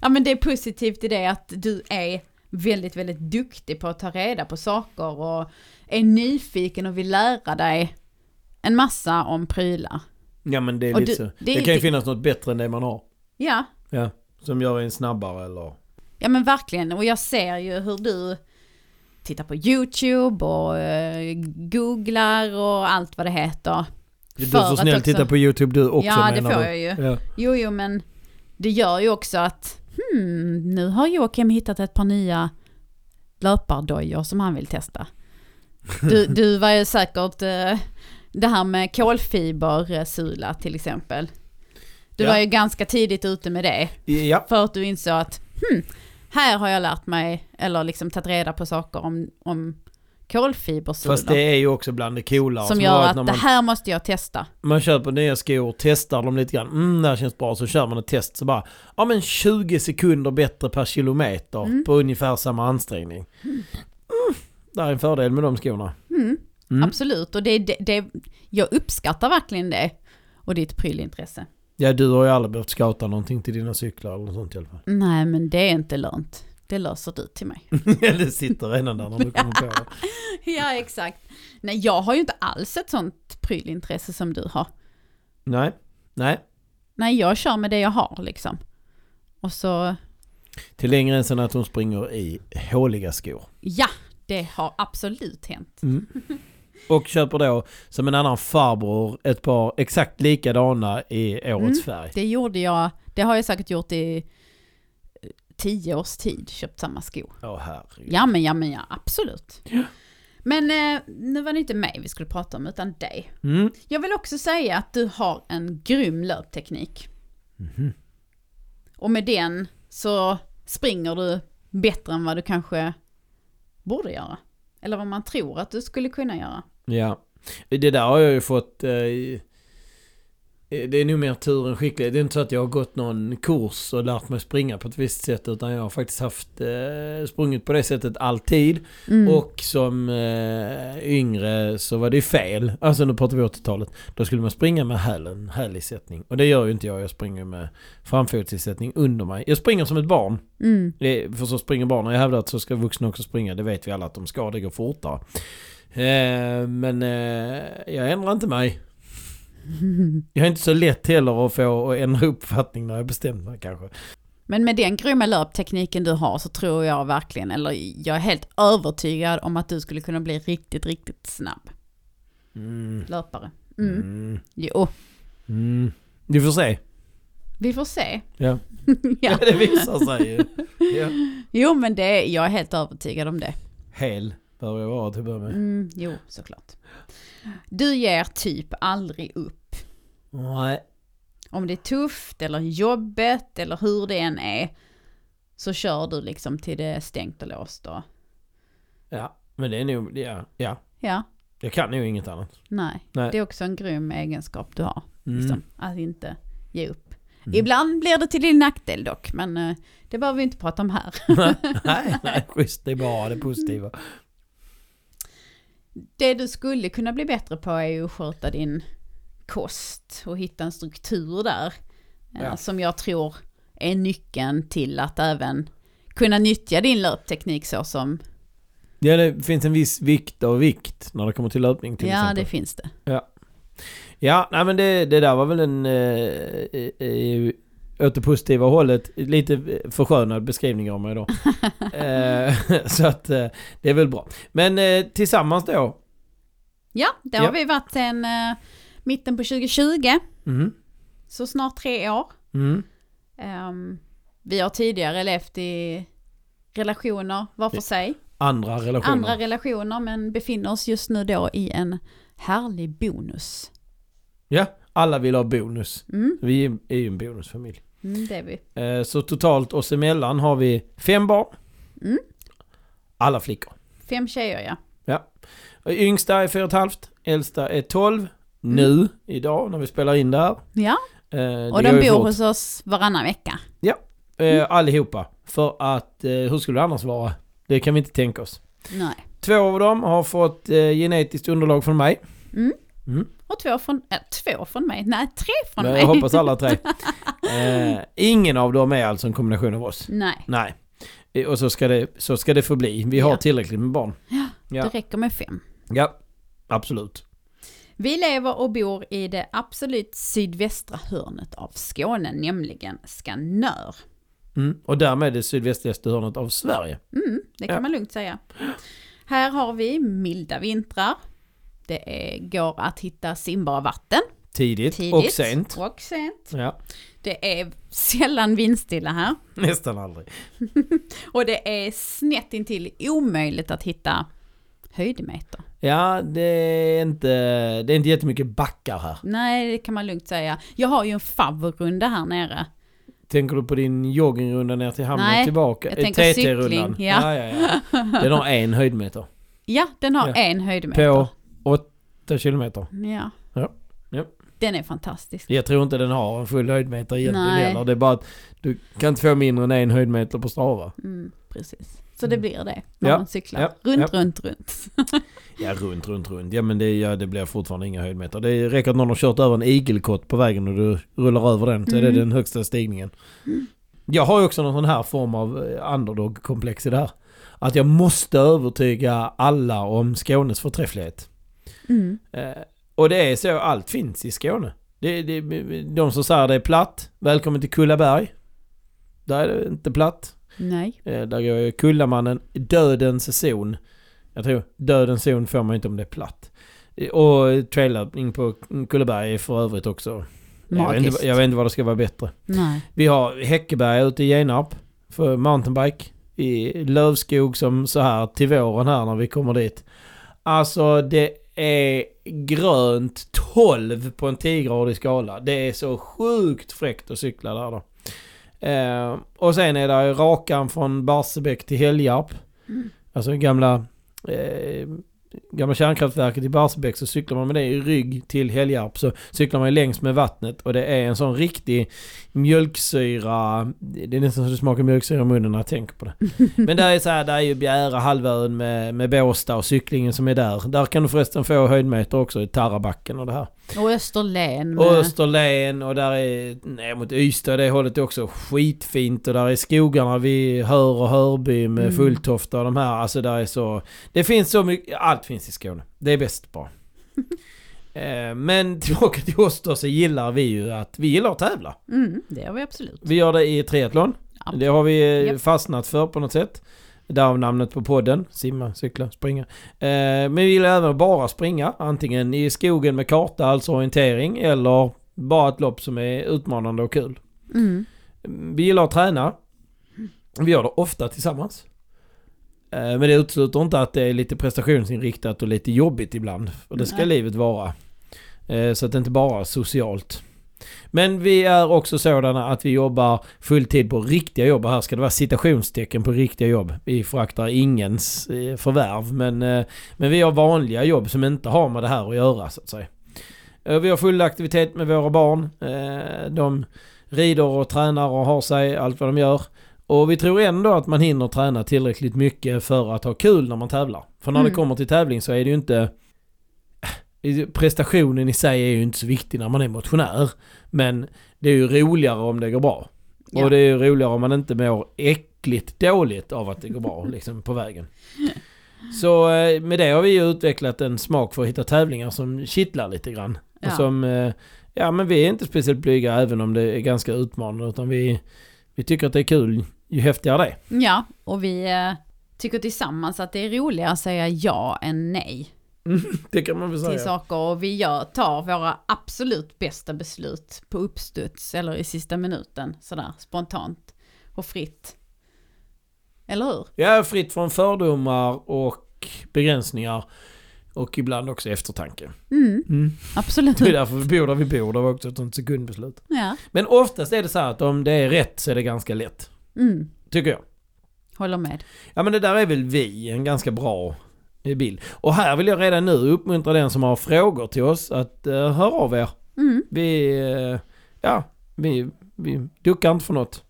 Ja men det är positivt i det att du är väldigt, väldigt duktig på att ta reda på saker och är nyfiken och vill lära dig en massa om prylar. Ja, men det är Och lite du- så. det Det, är kan ju lite- finnas något bättre än det man har. Ja, Ja, som gör en snabbare eller... ja men verkligen. Och jag ser ju hur du tittar på YouTube och eh, googlar och allt vad det heter. Du får att snällt också- titta på YouTube du också ja, det får du? jag ju. Ja. Jo, jo, men det gör ju också att hmm, nu har Joakim hittat ett par nya löpardojor som han vill testa. Du, du var ju säkert eh, det här med kolfibersula till exempel. Du Ja. var ju ganska tidigt ute med det. ja. För att du insåg att hmm, här har jag lärt mig, eller liksom tagit reda på saker om, om kolfibersulor. Fast det är ju också bland det coola. som gör att när det man, här måste jag testa. man köper nya skor, testar dem lite grann. Mm, det här känns bra. Så kör man ett test så bara, ja men 20 sekunder bättre per kilometer Mm. på ungefär samma ansträngning. Mm. Det är en fördel med de skorna. Mm. Mm. Absolut, och det, det, det, jag uppskattar verkligen det. Och ditt prylintresse. Ja, du har ju aldrig behövt scouta någonting till dina cyklar eller något sånt i alla fall. Nej, men det är inte lönt. Det löser du till mig. det sitter redan där när du kommer på det. ja, exakt. Nej, jag har ju inte alls ett sånt prylintresse som du har. Nej, nej. Nej, jag kör med det jag har liksom. Och så, Till längre än sen att hon springer i håliga skor. ja, det har absolut hänt. Mm. Och köper då som en annan farbror ett par exakt likadana i årets Mm. färg. Det gjorde jag, det har jag säkert gjort i eh, tio års tid, köpt samma skor. Åh herregud. Ja men ja men ja, absolut. Ja. Men eh, nu var det inte mig vi skulle prata om utan dig. Mm. Jag vill också säga att du har en grym löpteknik. Mhm. Och med den så springer du bättre än vad du kanske borde göra. Eller vad man tror att du skulle kunna göra. Ja. Det där har jag ju fått... Eh, det är nog mer tur än skicklighet. Det är inte så att jag har gått någon kurs och lärt mig springa på ett visst sätt. Utan jag har faktiskt haft eh, sprungit på det sättet alltid. Mm. Och som eh, yngre så var det ju fel. Alltså nu pratar vi 80-talet. Då skulle man springa med hälen, hälisättning. Och det gör ju inte jag. Jag springer med framfotsersättning under mig. Jag springer som ett barn. Mm. Det För så springer barn. Jag hävdar att så ska vuxna också springa. Det vet vi alla att de ska. Det går fortare. Eh, men eh, jag ändrar inte mig. Jag är inte så lätt heller att få att ändra uppfattning när jag bestämt mig kanske. Men med den grymma löptekniken du har så tror jag verkligen, eller jag är helt övertygad om att du skulle kunna bli riktigt, riktigt snabb Mm. löpare. Mm. Mm. Jo, Mm. Vi får se. vi får se. Ja. ja. det visar sig ju. Ja. Jo, men det, jag är helt övertygad om det. Hel bör jag vara till att börja med. Mm, jo, såklart. Du ger typ aldrig upp. Nej. Om det är tufft eller jobbet eller hur det än är så kör du liksom till det är stängt och låst och Ja, men det är nog... Ja, ja. ja, Jag kan nog inget annat. nej. Nej. Det är också en grym egenskap du har. Mm. Liksom, att inte ge upp. Mm. Ibland blir det till din nackdel dock, men eh, det behöver vi inte prata om här. nej, nej, schysst. Det är bara det positiva. Det du skulle kunna bli bättre på är ju att sköta din kost och hitta en struktur där. eh, Ja. Som jag tror är nyckeln till att även kunna nyttja din löpteknik så som, Ja, det finns en viss vikt och vikt när det kommer till löpning till ja exempel. det finns det. Ja, nej men det, det där var väl en... Eh, åt det positiva hållet, lite förskönad beskrivning av mig då. eh, så att eh, det är väl bra. Men eh, tillsammans då. Ja, det har Ja. vi varit sedan mitten på 2020, Mm. så snart tre år. Mm. Ehm, vi har tidigare levt i relationer var för sig, Andra relationer. andra relationer, men befinner oss just nu då i en härlig bonus. Ja, alla vill ha bonus. Mm, Vi är ju en bonusfamilj. mm, det är vi. Eh, så totalt oss emellan har vi fem barn. Mm. Alla flickor. Fem tjejer ja. Och Yngsta är fyra och ett halvt, äldsta är 12. Nu, idag, när vi spelar in det här. Ja, Eh, det och de bor hos oss varannan vecka. Eh, allihopa. För att, hur skulle det annars vara? Det kan vi inte tänka oss. Nej. Två av dem har fått genetiskt underlag från mig. Mm. Mm. Och två från, äh, två från mig, nej tre från Men mig. jag hoppas alla tre. Eh, ingen av dem är alltså en kombination av oss. Nej, Nej. Eh, Och så ska det, så ska det förbli. Vi har Ja. tillräckligt med barn. Ja. det räcker med fem. Ja, absolut. Vi lever och bor i det absolut sydvästra hörnet av Skåne, nämligen Skanör. Mm. Och därmed det sydvästligaste hörnet av Sverige. Mm, det kan Ja. man lugnt säga. Här har vi milda vintrar. Det är, går att hitta simbara vatten. Tidigt, Tidigt. och sent. Och sent. Ja, Det är sällan vindstilla här. nästan aldrig. Och det är snett intill omöjligt att hitta höjdmeter. Ja, det är inte, det är inte jättemycket backar här. Nej, det kan man lugnt säga. Jag har ju en favorrunda här nere. Tänker du på din joggingrunda ner till hamnen Nej, och tillbaka? jag Eh, tänker TT-rundan? cykling, ja. ja, ja, ja. Den har en höjdmeter. Ja, den har Ja. en höjdmeter. På åtta kilometer. Ja. Ja. Ja. Den är fantastisk. Jag tror inte den har en full höjdmeter egentligen heller. Det är bara att du kan inte få mindre än en höjdmeter på Strava. Mm, precis. Så det blir det när Ja, man cyklar. ja, runt, ja. runt, runt. Ja, runt, runt, runt. Ja, men det, ja, det blir fortfarande inga höjdmeter. Det räcker att någon har kört över en igelkott på vägen och du rullar över den så är det Mm. den högsta stigningen. Mm. Jag har ju också någon sån här form av eh, underdog-komplex i det här. Att jag måste övertyga alla om Skånes förträfflighet. Mm. Eh, och det är så allt finns i Skåne. Det, det, de som säger det är platt, välkommen till Kullaberg. Där är det inte platt. Nej. Eh, där går Kullamannen, dödens zon. Jag tror dödens zon får man inte om det är platt. Eh, Och trailering på Kullaberg är för övrigt också. Jag vet, inte, jag vet inte vad det ska vara bättre. Nej. Vi har Häckeberg ute i Genarp för mountainbike. I lövskog som så här till våren här när vi kommer dit. Alltså det är grönt 12 på en 10-gradig skala. Det är så sjukt fräckt att cykla där då. Eh, och sen är det rakan från Barsebäck till Helgarp. Mm. Alltså gamla, eh, gamla kärnkraftverket i Barsebäck så cyklar man med det i rygg till Helgarp. Så cyklar man längs med vattnet och det är en sån riktig mjölksyra. Det är nästan så det smakar mjölksyra i munnen när jag tänker på det. Men där är så här, där är ju Bjära halvön med, med Båstad och cyklingen som är där. Där kan du förresten få höjdmeter också i Tarrabacken och det här. Och Österlen. Med... Och Österlen och där är ner mot Ystad det hållet också skitfint och där är skogarna vid Hör och Hörby med Mm. Fulltofta och de här. Alltså där är så... Det finns så mycket, allt finns i Skåne. Det är bäst bara. Eh, Men tillbaka till oss då så gillar vi ju att, vi gillar att tävla. Mm, det har vi absolut. Vi gör det i triathlon. Ja. Det har vi eh, Japp. fastnat för på något sätt. Därav namnet på podden. Simma, cykla, springa. Eh, men vi gillar även bara springa. Antingen i skogen med karta, alltså orientering. Eller bara ett lopp som är utmanande och kul. Mm. Vi gillar att träna. Vi gör det ofta tillsammans. Eh, men det utesluter inte att det är lite prestationsinriktat och lite jobbigt ibland. Och det ska Nej. livet vara. Eh, så att det inte bara är socialt. Men vi är också sådana att vi jobbar fulltid på riktiga jobb. Och Här ska det vara citationstecken på riktiga jobb. Vi föraktar ingens eh, förvärv. Men, men vi har vanliga jobb som inte har med det här att göra så att säga. Vi har full aktivitet med våra barn. De rider och tränar och har sig, allt vad de gör. Och vi tror ändå att man hinner träna tillräckligt mycket för att ha kul när man tävlar. För när Mm. det kommer till tävling så är det ju inte... Prestationen i sig är ju inte så viktig när man är motionär. Men det är ju roligare om det går bra. Ja. Och det är ju roligare om man inte mår äckligt dåligt av att det går bra liksom på vägen. Så eh, med det har vi ju utvecklat en smak för att hitta tävlingar som kittlar lite grann. Ja. Och som, eh, ja men vi är inte speciellt blyga även om det är ganska utmanande utan vi, vi tycker att det är kul ju häftigare det är. Ja, och vi eh, tycker tillsammans att det är roligare att säga ja än nej Det kan man väl till säga. saker. Och vi gör, tar våra absolut bästa beslut på uppstuds eller i sista minuten. Sådär spontant och fritt. Eller hur? Jag är fritt från fördomar och begränsningar. Och ibland också eftertanke. Mm, Mm. absolut. Det är därför vi bor där vi bor. Det var också ett sånt sekundbeslut. Ja, Men oftast är det så här att om det är rätt så är det ganska lätt. Mm, Tycker jag. håller med. Ja men det där är väl vi, en ganska bra bild. Och här vill jag redan nu uppmuntra den som har frågor till oss att uh, höra av er. Mm, Vi, eh, ja, vi, vi duckar inte för något.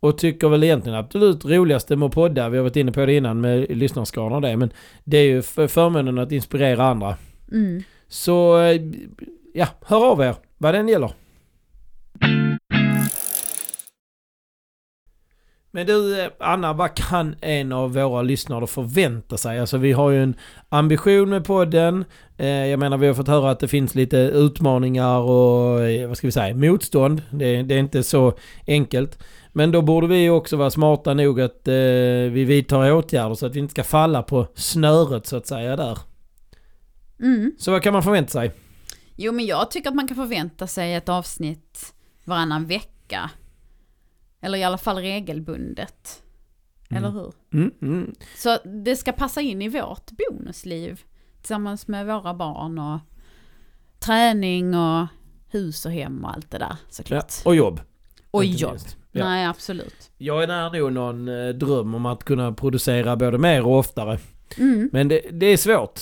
Och tycker väl egentligen absolut roligaste med att podda, vi har varit inne på det innan med lyssnarskaran och det, men det är ju för förmånen att inspirera andra. Mm. Så eh, ja, hör av er vad den gäller. Men du eh, Anna, vad kan en av våra lyssnare förvänta sig? Alltså vi har ju en ambition med podden. Eh, Jag menar vi har fått höra att det finns lite utmaningar och eh, vad ska vi säga, motstånd. Det, det är inte så enkelt. Men då borde vi också vara smarta nog att eh, vi vidtar åtgärder så att vi inte ska falla på snöret så att säga där. Mm. Så vad kan man förvänta sig? Jo, men jag tycker att man kan förvänta sig ett avsnitt varannan vecka. Eller i alla fall regelbundet. Mm. Eller hur? Mm, mm. Så det ska passa in i vårt bonusliv. Tillsammans med våra barn och träning och hus och hem och allt det där Ja, såklart. och jobb. och jobb. minst. Ja. Nej, absolut. Jag är nära nog någon eh, dröm om att kunna producera både mer och oftare. Mm. Men det, det är svårt.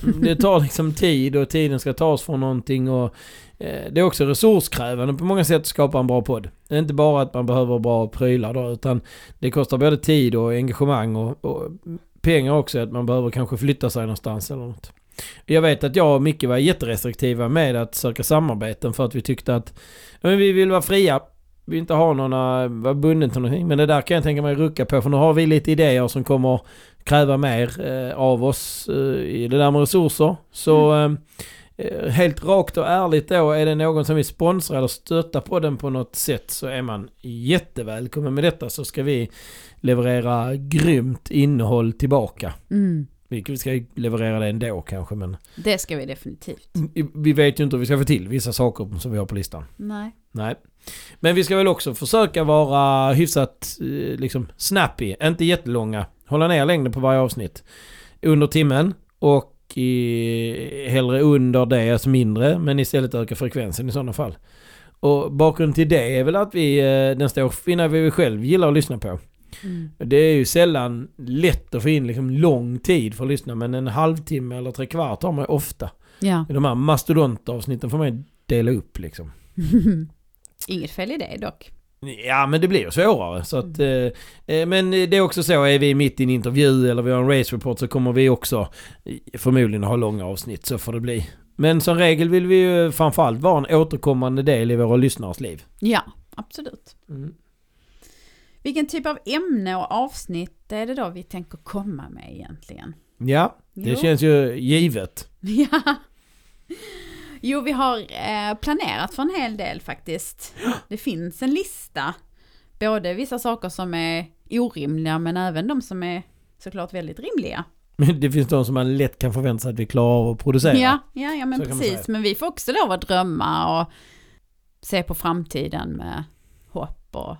Det tar liksom tid och tiden ska tas från någonting och det är också resurskrävande på många sätt att skapa en bra podd. Det är inte bara att man behöver bra prylar då utan det kostar både tid och engagemang och, och pengar också att man behöver kanske flytta sig någonstans eller något. Jag vet att jag och Micke var jätterestriktiva med att söka samarbeten för att vi tyckte att ja, men vi vill vara fria. Vi vill inte ha några, vara bunden till någonting. Men det där kan jag tänka mig rucka på för nu har vi lite idéer som kommer kräva mer eh, av oss eh, i det där med resurser. Så eh, helt rakt och ärligt då, är det någon som vill sponsra eller stötta på den på något sätt så är man jättevälkommen med detta så ska vi leverera grymt innehåll tillbaka. Mm. Vi ska leverera det ändå kanske men Det ska vi definitivt. vi vet ju inte hur vi ska få till vissa saker som vi har på listan. Nej. Nej. Men vi ska väl också försöka vara hyfsat eh, liksom snappy, inte jättelånga. Hålla ner längden på varje avsnitt. Under timmen och i, hellre under det, alltså mindre, men istället öka frekvensen i sådana fall. Och bakgrunden till det är väl att vi, eh, den står vi själv gillar att lyssna på. Mm. Det är ju sällan lätt att få in liksom lång tid för att lyssna, men en halvtimme eller tre kvart har man ju ofta. Ja. De här mastodontavsnitten får man dela upp liksom. Inget fel i det dock. Ja men det blir ju svårare så att... Eh, eh, men det är också så, är vi mitt i en intervju eller vi har en race report så kommer vi också eh, förmodligen ha långa avsnitt, så får det bli. Men som regel vill vi ju framförallt vara en återkommande del i våra lyssnares liv. Ja, absolut. Mm. Vilken typ av ämne och avsnitt är det då vi tänker komma med egentligen? Ja, det Jo. känns ju givet. Ja. Jo, vi har eh, planerat för en hel del faktiskt. Det finns en lista. Både vissa saker som är orimliga men även de som är såklart väldigt rimliga. Men det finns de som man lätt kan förvänta sig att vi klarar av att producera. Ja, ja, ja men Så precis. Men vi får också lov att drömma och se på framtiden med hopp och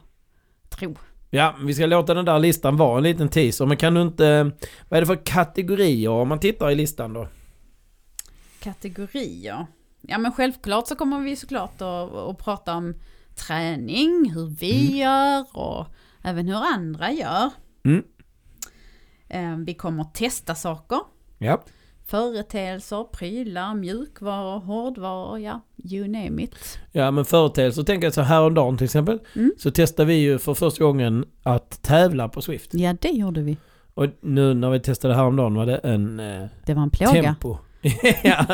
tro. Ja, vi ska låta den där listan vara en liten teaser. Men kan du inte... Vad är det för kategorier om man tittar i listan då? Kategorier. Ja men självklart så kommer vi såklart att, att prata om träning, hur vi gör och även hur andra gör. Mm. Eh, Vi kommer att testa saker. Ja. Företeelser, prylar, mjukvaror, hårdvaror, ja, you name it. Ja men företeelser, tänk jag så häromdagen till exempel. Mm. Så testade vi ju för första gången att tävla på Swift. Ja, det gjorde vi. Och nu när vi testade häromdagen var det en eh, Det var en plåga. tempo. ja.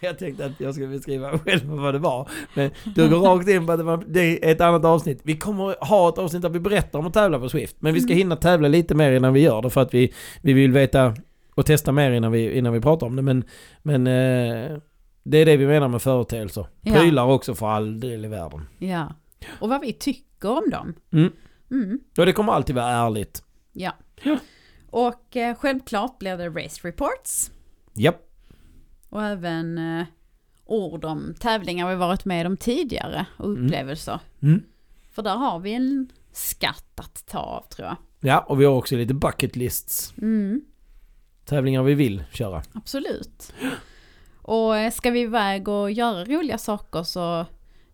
jag tänkte att jag skulle beskriva själv vad det var. Men du går rakt in på att det, var, det är ett annat avsnitt. Vi kommer ha ett avsnitt där vi berättar om att tävla på Swift. Men vi ska Mm. hinna tävla lite mer innan vi gör det för att vi, vi vill veta och testa mer innan vi, innan vi pratar om det. Men, men eh, det är det vi menar med företeelser. Ja. Prylar också för all del i världen. Ja. Och vad vi tycker om dem. Mm. Mm. Och det kommer alltid vara ärligt. Ja. Ja. Och eh, självklart blir det race reports. Japp. Och även eh, ord om tävlingar vi varit med om tidigare och Mm. upplevelser. Mm. För där har vi en skatt att ta av tror jag. Ja, och vi har också lite bucket lists. Mm, Tävlingar vi vill köra. absolut. Och eh, ska vi iväg och göra roliga saker så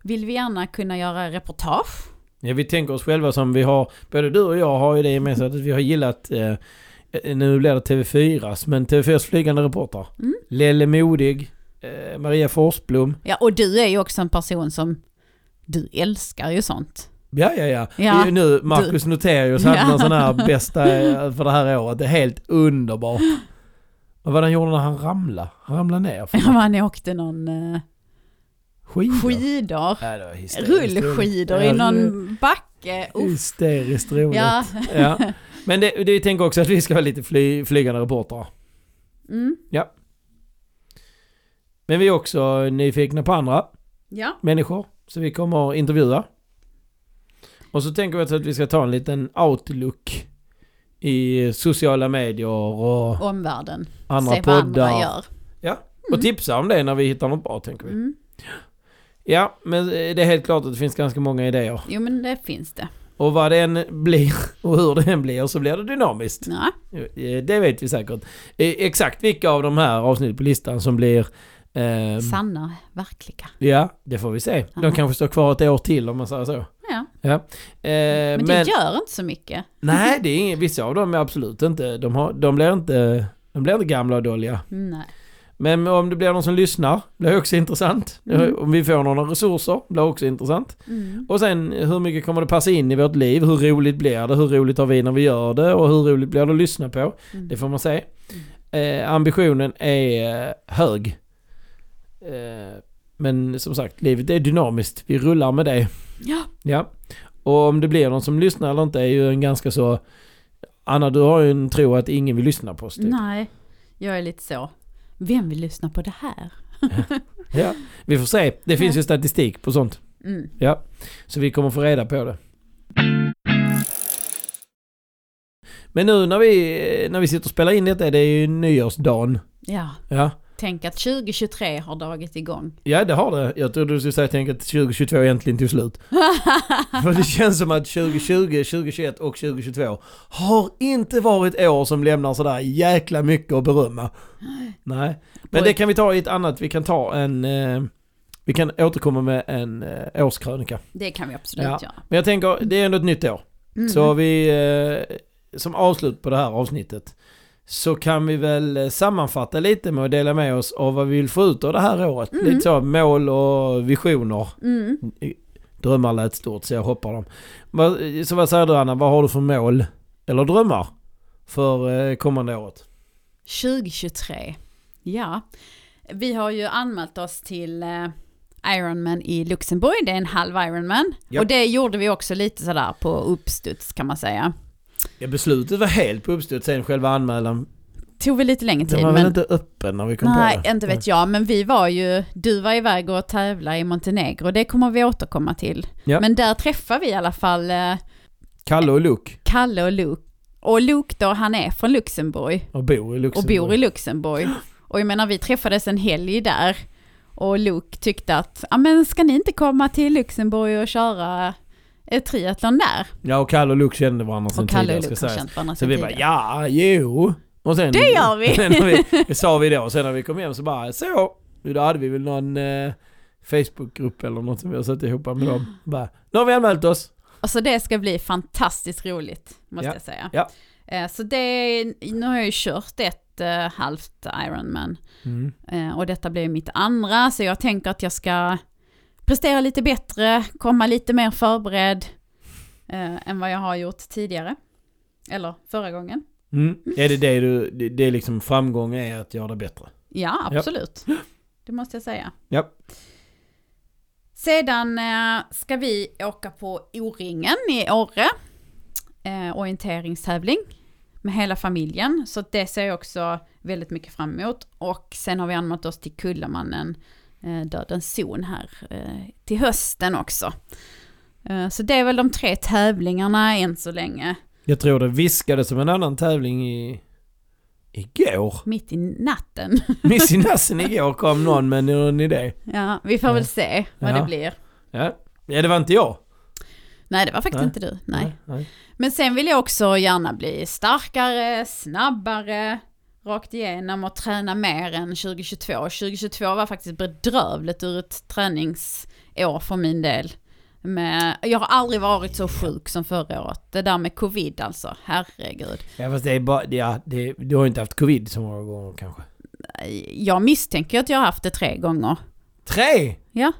vill vi gärna kunna göra reportage. Ja, vi tänker oss själva som vi har, både du och jag har ju det gemensamt att vi har gillat, eh, nu blir det TV4s, men TV4s flygande reportrar. Mm. Lelle Modig, eh, Maria Forsblom. Ja, och du är ju också en person som, du älskar ju sånt. Ja, ja, ja. Ja, Det är ju nu Marcus Noterius hade Ja. någon sån här bästa eh, för det här året. Det är helt underbart. Vad var det han gjorde när han ramlade? Han ramlade ner. För Han åkte någon eh, skidor. skidor. Ja. Rullskidor Ja, i någon backe. Uff. Hysteriskt roligt. Ja. Ja. Men det, det jag tänker också att vi ska vara lite fly, flygande reportrar. Mm. Men vi är också nyfikna på andra ja. människor. Så vi kommer att intervjua. Och så tänker vi att vi ska ta en liten outlook i sociala medier och Omvärlden. andra Se vad andra poddar. gör. Och tipsa om det när vi hittar något bra tänker vi. Mm. Ja, men det är helt klart att det finns ganska många idéer. Jo men det finns det. Och vad det än blir och hur det än blir så blir det dynamiskt. Ja. Eh, Det vet vi säkert. Eh, Exakt vilka av de här avsnitt på listan som blir... ehm, Sanna, verkliga. ja, det får vi se. De kanske står kvar ett år till om man säger så. Ja. Ja. Eh, Men, men det gör inte så mycket. nej, det är inget, vissa av dem är absolut inte... De, har, de, blir inte de blir inte gamla och dåliga. Nej. Men om det blir någon som lyssnar, blir också intressant. Mm. Om vi får några resurser, blir också intressant. Mm. Och sen hur mycket kommer det passa in i vårt liv? Hur roligt blir det? Hur roligt har vi när vi gör det? Och hur roligt blir det att lyssna på? Mm. Det får man se. Eh, ambitionen är eh, hög. Eh, men som sagt, livet är dynamiskt. Vi rullar med det. Ja. Ja. Och om det blir någon som lyssnar eller inte är ju en ganska så... Anna, du har ju en tro att ingen vill lyssna på oss. Typ. Nej, jag är lite så. Vem vill lyssna på det här? Ja. Vi får se. Det finns Ja. ju statistik på sånt. Mm. Ja. Så vi kommer få reda på det. Men nu när vi, när vi sitter och spelar in detta, det är ju nyårsdagen. Ja, Ja. Tänk att 2023 har dragit igång. Ja, det har det. Jag trodde du skulle säga tänk att 2022 äntligen tog slut. För det känns som att 2020, 2021 och 2022 har inte varit år som lämnar sådär jäkla mycket att berömma. Nej. Men det kan vi ta i ett annat, vi kan ta en... Eh, vi kan återkomma med en eh, årskrönika. Det kan vi absolut Ja. göra. Men jag tänker, det är ändå ett nytt år. Mm. Så vi, eh, som avslut på det här avsnittet, så kan vi väl eh, sammanfatta lite med att dela med oss av vad vi vill få ut av det här året. Mm. Lite så mål och visioner. Mm. Drömmar lät stort så jag hoppar dem. Så vad säger du Anna, vad har du för mål eller drömmar för eh, kommande året? 2023. Ja, vi har ju anmält oss till eh, Ironman i Luxemburg. Det är en halv Ironman. Ja. Och det gjorde vi också lite sådär på uppstuds kan man säga. Ja, beslutet var helt på uppstuds sen själva anmälan. Tog väl lite längre Den tid. var väl Men, inte öppen när vi kom nej, på det? inte vet jag. Men vi var ju, du var iväg och tävla i Montenegro. Det kommer vi återkomma till. Ja. Men där träffar vi i alla fall eh, Kalle och Luke Kalle och Luke. Och Luke då, han är från Luxemburg. och bor i och Luxemburg. bor i Luxemburg. Och jag menar vi träffades en helg där och Luke tyckte att, ja men ska ni inte komma till Luxemburg och köra triathlon där? Ja, och Kalle och Luke kände varandra sen Och Kalle tidigare och Luke har känt varandra Så sedan vi bara tidigare. ja, jo. Och sen, Det gör vi. när vi sa vi då. Sen när vi kom hem så bara så. Då hade vi väl någon eh, Facebookgrupp eller något som vi har satt ihop med dem. Bara, nu har vi anmält oss. Alltså det ska bli fantastiskt roligt, måste Ja. jag säga. Ja. Eh, Så det, nu har jag ju kört ett eh, halvt Ironman Mm. eh, och detta blir mitt andra, så jag tänker att jag ska prestera lite bättre, komma lite mer förberedd eh, än vad jag har gjort tidigare. Eller förra gången. Mm. Är det det du, det, är liksom framgång är att göra det bättre? Ja, absolut. Det måste jag säga. Ja. Sedan eh, ska vi åka på O-ringen i Åre. Eh, orienteringstävling med hela familjen. Så det ser jag också väldigt mycket fram emot. Och sen har vi anmält oss till Kullamannen, Dödens zon här eh, till hösten också. Eh, så det är väl de tre tävlingarna än så länge. Jag tror det viskade som en annan tävling i... Igår? Mitt i natten. Miss i nassen igår kom någon med någon idé. ja, vi får väl se vad Ja. det blir. Ja. ja, det var inte jag. Nej, det var faktiskt Nej. inte du. Nej. Nej. Men sen vill jag också gärna bli starkare, snabbare, rakt igenom och träna mer än 2022. 2022 var faktiskt bedrövligt ur ett träningsår för min del. Men jag har aldrig varit så sjuk som förra året. Det där med covid alltså, herregud. Ja, fast det är bara... Ja, det, du har inte haft covid så många gånger kanske. Jag misstänker att jag har haft det tre gånger. Tre! Ja,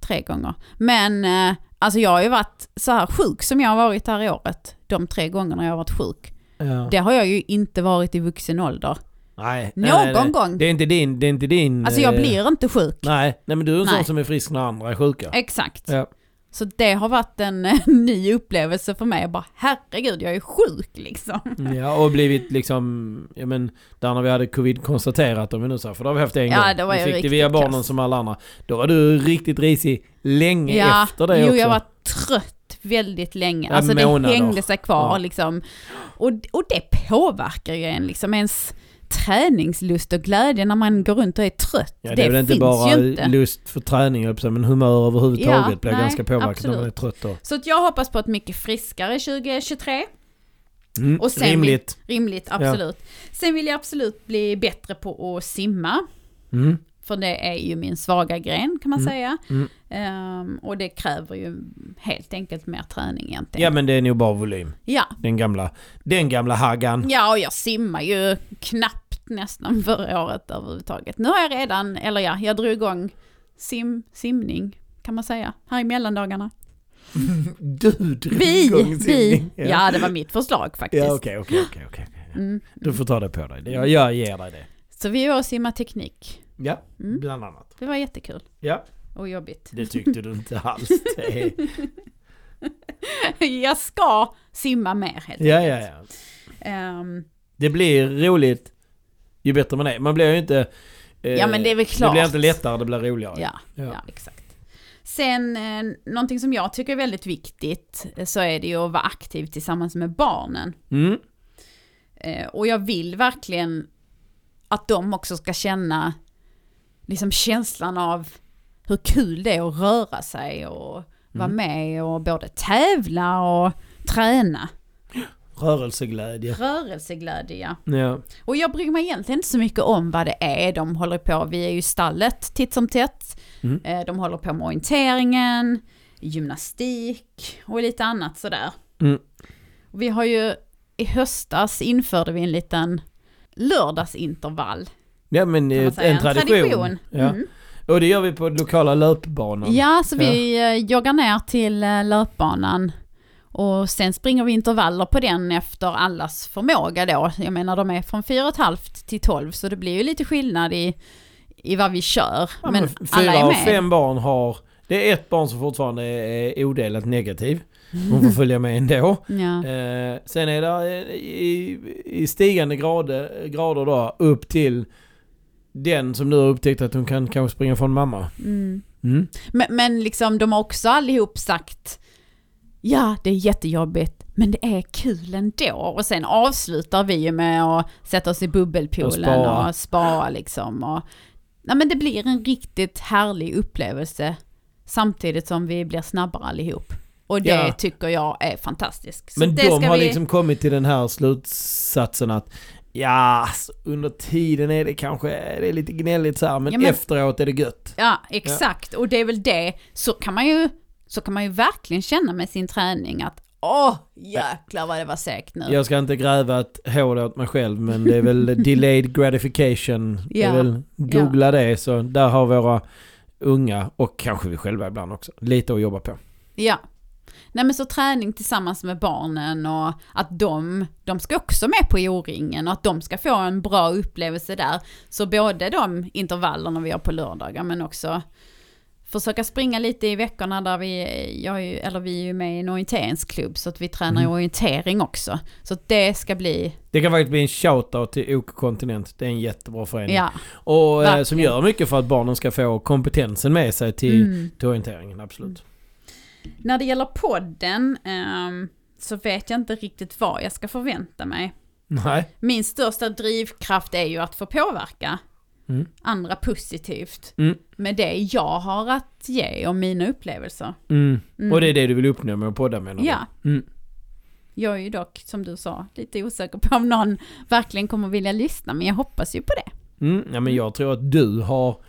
tre gånger. Men eh, Alltså jag har ju varit så här sjuk som jag har varit här i året. De tre gångerna jag har varit sjuk. Ja. Det har jag ju inte varit i vuxen ålder. Nej, Någon nej, nej, gång. Det är inte din, det är inte din... Alltså jag eh, blir inte sjuk. Nej, nej men du är en sån Nej. som är frisk när andra är sjuka. Exakt. Ja. Så det har varit en ny upplevelse för mig. Jag bara herregud, jag är sjuk liksom. Ja, och blivit liksom, ja men, där när vi hade covid konstaterat om vi nu säger, för det har vi haft en Ja, gång. det var vi ju fick det riktigt via barnen kass. som alla andra. Då var du riktigt risig länge Ja, efter det jo också. jag var trött väldigt länge. Ja, Alltså det hängde sig kvar Ja. liksom. Och, och det påverkar ju en liksom, ens träningslust och glädje när man går runt och är trött. Ja, det, det är väl inte bara inte. lust för träning, men humör överhuvudtaget Ja, blir nej, ganska påverkat när man är trött då. Så att jag hoppas på ett mycket friskare 2023. Mm, Och sen rimligt. Rimligt, absolut. Sen vill jag absolut bli bättre på att simma. Mm. För det är ju min svaga gren kan man Mm, säga. Ehm, och det kräver ju helt enkelt mer träning egentligen. Ja men det är nog bara volym. Ja, Den gamla, den gamla haggan. ja och jag simmar ju knappt nästan förra året överhuvudtaget. Nu har jag redan, eller ja, jag drog igång sim, simning kan man säga, här i mellandagarna. Du drog Vi, igång vi, simning. ja det var mitt förslag faktiskt. Ja okej, okej, okej. Mm. Du får ta det på dig. Jag, jag ger dig det. Så vi var och simma teknik. Ja, Mm. bland annat. Det var jättekul Ja, och jobbigt. det tyckte du inte alls. Det jag ska simma mer helt Ja, ja, ja. Ehm, Det blir roligt ju bättre man är. Man blir ju inte... eh, Ja, men det är väl klart. Det blir inte lättare, det blir roligare. Ja, ja. Ja. exakt. Sen, eh, någonting som jag tycker är väldigt viktigt, eh, så är det ju att vara aktiv tillsammans med barnen. Mm. Eh, och jag vill verkligen att de också ska känna liksom känslan av hur kul det är att röra sig och vara Mm. med och både tävla och träna. Rörelseglädje. Rörelseglädje, ja. Ja. Och jag bryr mig egentligen inte så mycket om vad det är de håller på. Vi är ju i stallet titt som tätt. Mm. Eh, De håller på med orienteringen, gymnastik och lite annat sådär. Mm. Vi har ju i höstas införde vi en liten lördagsintervall. Ja men en tradition. Ja. Mm. Och det gör vi på lokala löpbanan. Ja, så vi ja. joggar ner till eh, löpbanan. Och sen springer vi intervaller på den efter allas förmåga då. Jag menar de är från 4,5 till 12 så det blir ju lite skillnad i, i vad vi kör. Ja, men men alla fyra är med. fem barn har... Det är ett barn som fortfarande är, är odelat negativ. Hon får följa med ändå. Ja. Eh, sen är det eh, i, i stigande grader, grader då upp till den som nu har upptäckt att hon kan kanske springa från mamma. Mm. Mm. Men, men liksom de har också allihop sagt Ja, det är jättejobbigt, men det är kul ändå. Och sen avslutar vi ju med att sätta oss i bubbelpoolen Och spara. och spara liksom. Och, nej men det blir en riktigt härlig upplevelse samtidigt som vi blir snabbare allihop. Och det Ja. tycker jag är fantastiskt. Men de har vi... liksom kommit till den här slutsatsen att Ja, alltså, under tiden är det kanske det är lite gnälligt så här, men, Ja, men- efteråt är det gött. Ja, exakt. Och det är väl det. Så kan man ju, så kan man ju verkligen känna med sin träning att åh, jäklar vad det var segt nu. Jag ska inte gräva ett hål åt mig själv men det är väl delayed gratification. Det är Ja. väl, googla det så där har våra unga och kanske vi själva ibland också lite att jobba på. Ja. Nej men så träning tillsammans med barnen och att de, de ska också med på O-ringen och att de ska få en bra upplevelse där. Så både de intervallerna vi har på lördagar men också försöka springa lite i veckorna där vi, jag är ju, eller vi är ju med i en orienteringsklubb så att vi tränar Mm. i orientering också. Så att det ska bli, Det kan faktiskt bli en shoutout till OK Kontinent. Det är en jättebra förening. ja. och eh, verkligen. som gör mycket för att barnen ska få kompetensen med sig till, Mm. till orienteringen. Absolut. När det gäller podden ehm, så vet jag inte riktigt vad jag ska förvänta mig. Nej. Min största drivkraft är ju att få påverka Mm. andra positivt Mm. med det jag har att ge om mina upplevelser. Mm. Mm. Och det är det du vill uppnå med att podda menar du? Ja. Mm. Jag är ju dock, som du sa, lite osäker på om någon verkligen kommer vilja lyssna, men jag hoppas ju på det. Mm. Ja men jag tror att du har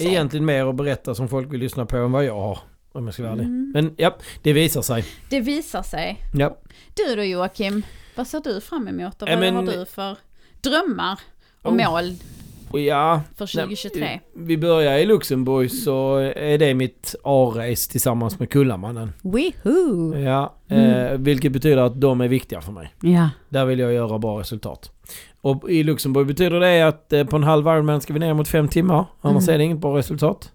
egentligen mer att berätta som folk vill lyssna på än vad jag har. Om jag ska vara ärlig. Mm. Men ja, det visar sig. Det visar sig. Ja. Du då Joakim, vad ser du fram emot och vad men- har du för drömmar och Oh. mål ja, för 2023? nej, vi börjar i Luxemburg så är det mitt A-race tillsammans med Kullamannen. Woohoo! Ja, Mm. eh, vilket betyder att de är viktiga för mig. Ja. Där vill jag göra bra resultat. Och i Luxemburg betyder det att eh, på en halv Ironman ska vi ner mot fem timmar. Annars Mm. är det inget bra resultat.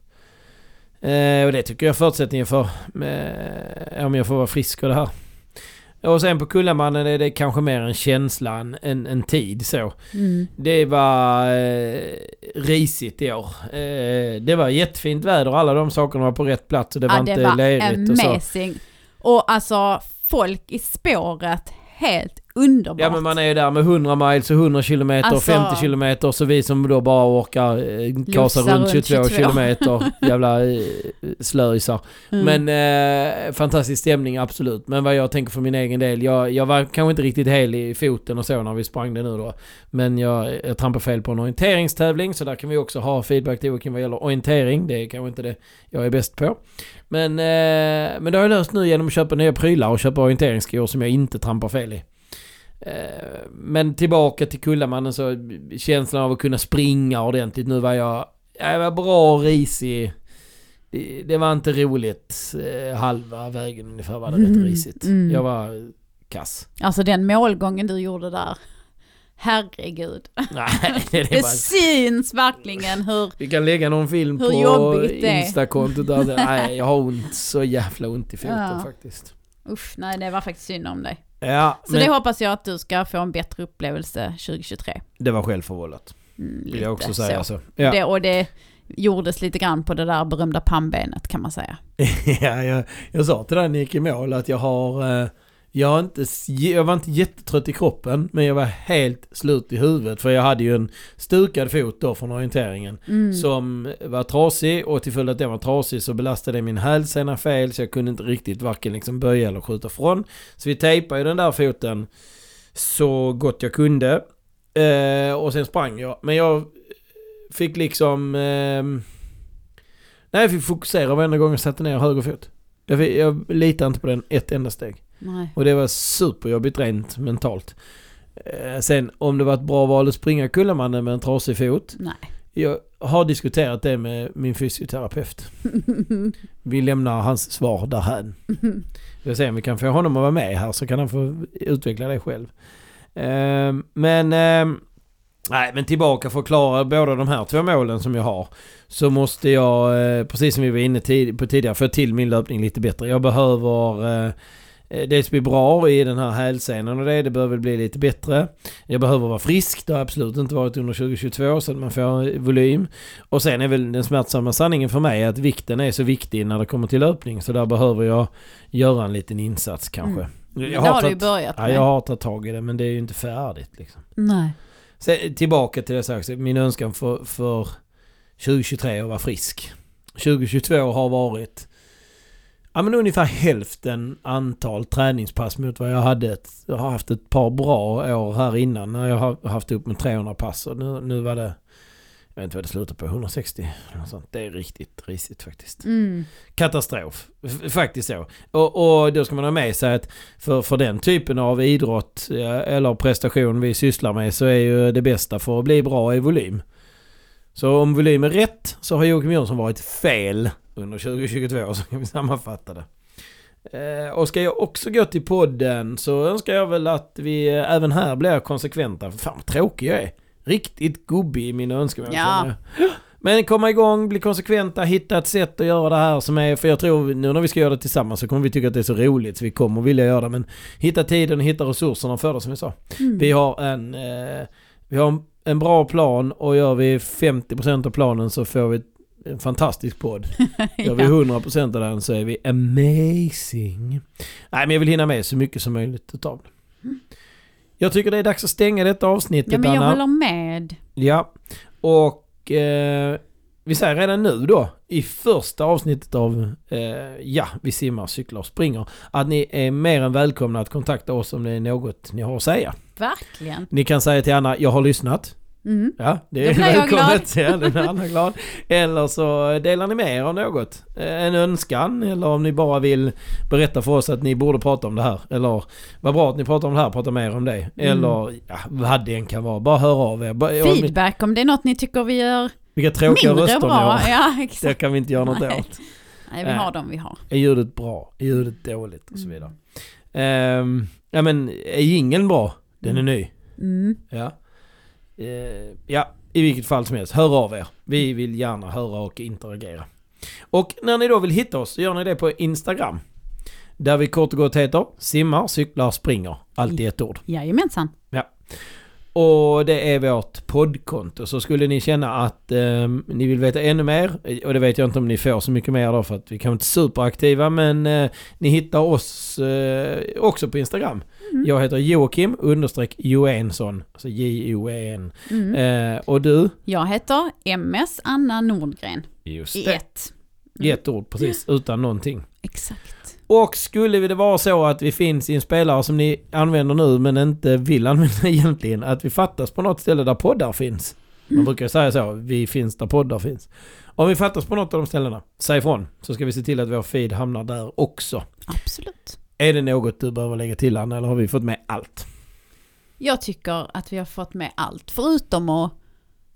Eh, och det tycker jag är förutsättningen för. Eh, om jag får vara frisk och det här. Och sen på Kullamannen är det kanske mer en känsla än en, tid så. Mm. Det var eh, risigt i år. Eh, det var jättefint väder alla de sakerna var på rätt plats och det var ja, inte det var lerigt och så. amazing. Och alltså, folk i spåret, helt underbart. Ja men man är ju där med 100 miles och 100 kilometer och Alltså- 50 kilometer så vi som då bara orkar eh, kasa runt 22, 22. kilometer. Jävla eh, slöisar. Mm. Men eh, fantastisk stämning absolut. Men vad jag tänker för min egen del. Jag, jag var kanske inte riktigt hel i foten och så när vi sprang det nu då. Men jag, jag trampade fel på en orienteringstävling så där kan vi också ha feedback till Joakim vad gäller orientering. Det är kanske inte det jag är bäst på. Men, eh, men det har jag löst nu genom att köpa nya prylar och köpa orienteringsskor som jag inte trampar fel i. Eh, Men tillbaka till Kullamannen så känslan av att kunna springa ordentligt. Nu var jag, jag var bra risig. Det, det var inte roligt. Eh, halva vägen ungefär var det rätt Mm, risigt. mm. Jag var kass. Alltså den målgången du gjorde där. Herregud. Nej, det, det var, syns verkligen hur... vi kan lägga någon film Hur på. Instakontot. Där. Nej, jag har ont. Så jävla ont i foten Ja. faktiskt. Usch, nej det var faktiskt synd om dig. Ja, Så men det hoppas jag att du ska få en bättre upplevelse 2023. det var självförvållat. Mm, Vill jag också säga. så. Så. Ja. Det, och det gjordes lite grann på det där berömda pannbenet kan man säga. ja, jag, jag sa till dig när gick i mål att jag har... eh, Jag, inte, jag var inte jättetrött i kroppen men jag var helt slut i huvudet för jag hade ju en stukad fot då från orienteringen. Mm. Som var trasig och till följd att den var trasig så belastade min hälsena fel så jag kunde inte riktigt varken liksom böja eller skjuta från. Så vi tejpade ju den där foten så gott jag kunde. Eh, och sen sprang jag. Men jag fick liksom... ehm, nej, jag fick fokusera varenda gång jag satte ner höger fot. Jag, fick, jag litar inte på den ett enda steg. Nej. Och det var superjobbigt rent mentalt. Eh, sen om det var ett bra val att springa Kullamannen med en trasig fot. Nej. Jag har diskuterat det med min fysioterapeut. Vi lämnar hans svar därhän. Vi får se om vi kan få honom att vara med här så kan han få utveckla det själv. Ehm, men, ehm, nej, men tillbaka för att klara båda de här två målen som jag har. Så måste jag, eh, precis som vi var inne på tidigare, få till min löpning lite bättre. Jag behöver eh, eh, dels bli bra i den här hälsenan och det, det behöver bli lite bättre. Jag behöver vara frisk, det har absolut inte varit under 2022 så att man får volym. Och sen är väl den smärtsamma sanningen för mig att vikten är så viktig när det kommer till löpning så där behöver jag göra en liten insats kanske. Mm. Jag det har du ju tagit- börjat Ja, med. jag har tagit tag i det men det är ju inte färdigt liksom. Nej. Sen, tillbaka till det jag sagt, min önskan för, för 2023 att vara frisk. 2022 har varit ja, men ungefär hälften antal träningspass mot vad jag hade. Ett, jag har haft ett par bra år här innan när jag har haft upp med 300 pass och nu, nu var det jag vet inte vad det slutar på, 160 eller något sånt. Det är riktigt risigt faktiskt. Mm. Katastrof. F- Faktiskt så. Och, och då ska man ha med sig att för, för den typen av idrott eller prestation vi sysslar med så är ju det bästa för att bli bra i volym. Så om volym är rätt så har Joakim Jönsson varit fel under 2022 så kan vi sammanfatta det. Eh, och ska jag också gå till podden så önskar jag väl att vi även här blir konsekventa. Fan vad tråkig jag är. Riktigt gubbig i mina önskemål. Ja. Men komma igång, bli konsekventa, hitta ett sätt att göra det här som är... För jag tror nu när vi ska göra det tillsammans så kommer vi tycka att det är så roligt så vi kommer vilja göra det. Men hitta tiden och hitta resurserna för det som vi sa. Mm. Vi har en... Eh, vi har en bra plan och gör vi 50% av planen så får vi en fantastisk podd. Gör vi ja. 100% av den så är vi amazing. Nej men jag vill hinna med så mycket som möjligt utav det. Jag tycker det är dags att stänga detta avsnittet ja, men jag Anna. håller med. Ja, och eh, vi säger redan nu då i första avsnittet av eh, Ja, vi simmar, cyklar och springer att ni är mer än välkomna att kontakta oss om det är något ni har att säga. Verkligen. Ni kan säga till Anna, jag har lyssnat. Mm. Ja, det är välkommet. Ja, blir alla glad. Eller så delar ni med er av något. Eh, En önskan eller om ni bara vill berätta för oss att ni borde prata om det här. Eller vad bra att ni pratar om det här, prata mer om det. Mm. Eller ja, vad det än kan vara. Bara hör av er. Ni- Feedback om det är något ni tycker vi gör Vilka tråkiga mindre röster ni bra. har. Ja, Det exakt. kan vi inte göra något Nej. åt. Nej, vi har dem vi har. Är ljudet bra? Är ljudet dåligt? Och så Mm. vidare. Ehm, ja men, är jingeln bra? Den är ny. Mm. Ja. Eh, ja, i vilket fall som helst. Hör av er. Vi vill gärna höra och interagera. Och när ni då vill hitta oss så gör ni det på Instagram. Där vi kort och gott heter simmar, cyklar, springer. Allt i ett ord. Jajamensan. Och det är vårt poddkonto. Så skulle ni känna att eh, ni vill veta ännu mer, och det vet jag inte om ni får så mycket mer då för att vi kanske inte är superaktiva, men eh, ni hittar oss eh, också på Instagram. Mm. Jag heter Joakim understreck Joensson, alltså J-O-E-N. Mm. Eh, och du? Jag heter MS Anna Nordgren Just i det. ett. I ett ord precis, utan någonting. Exakt. Och skulle det vara så att vi finns i en spelare som ni använder nu men inte vill använda egentligen, att vi fattas på något ställe där poddar finns. Man Mm. brukar säga så, vi finns där poddar finns. Om vi fattas på något av de ställena, säg ifrån. Så ska vi se till att vår feed hamnar där också. Absolut. Är det något du behöver lägga till Anna, eller har vi fått med allt? Jag tycker att vi har fått med allt, förutom att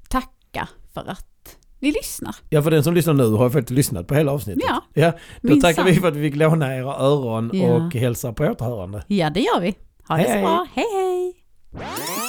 tacka för att ni lyssnar. Ja, för den som lyssnar nu har ju faktiskt lyssnat på hela avsnittet. Ja, Ja, då tackar vi för att vi fick låna era öron Ja. och hälsa på återhörande. Ja, det gör vi. Ha det Hej, så hej. bra. Hej, hej!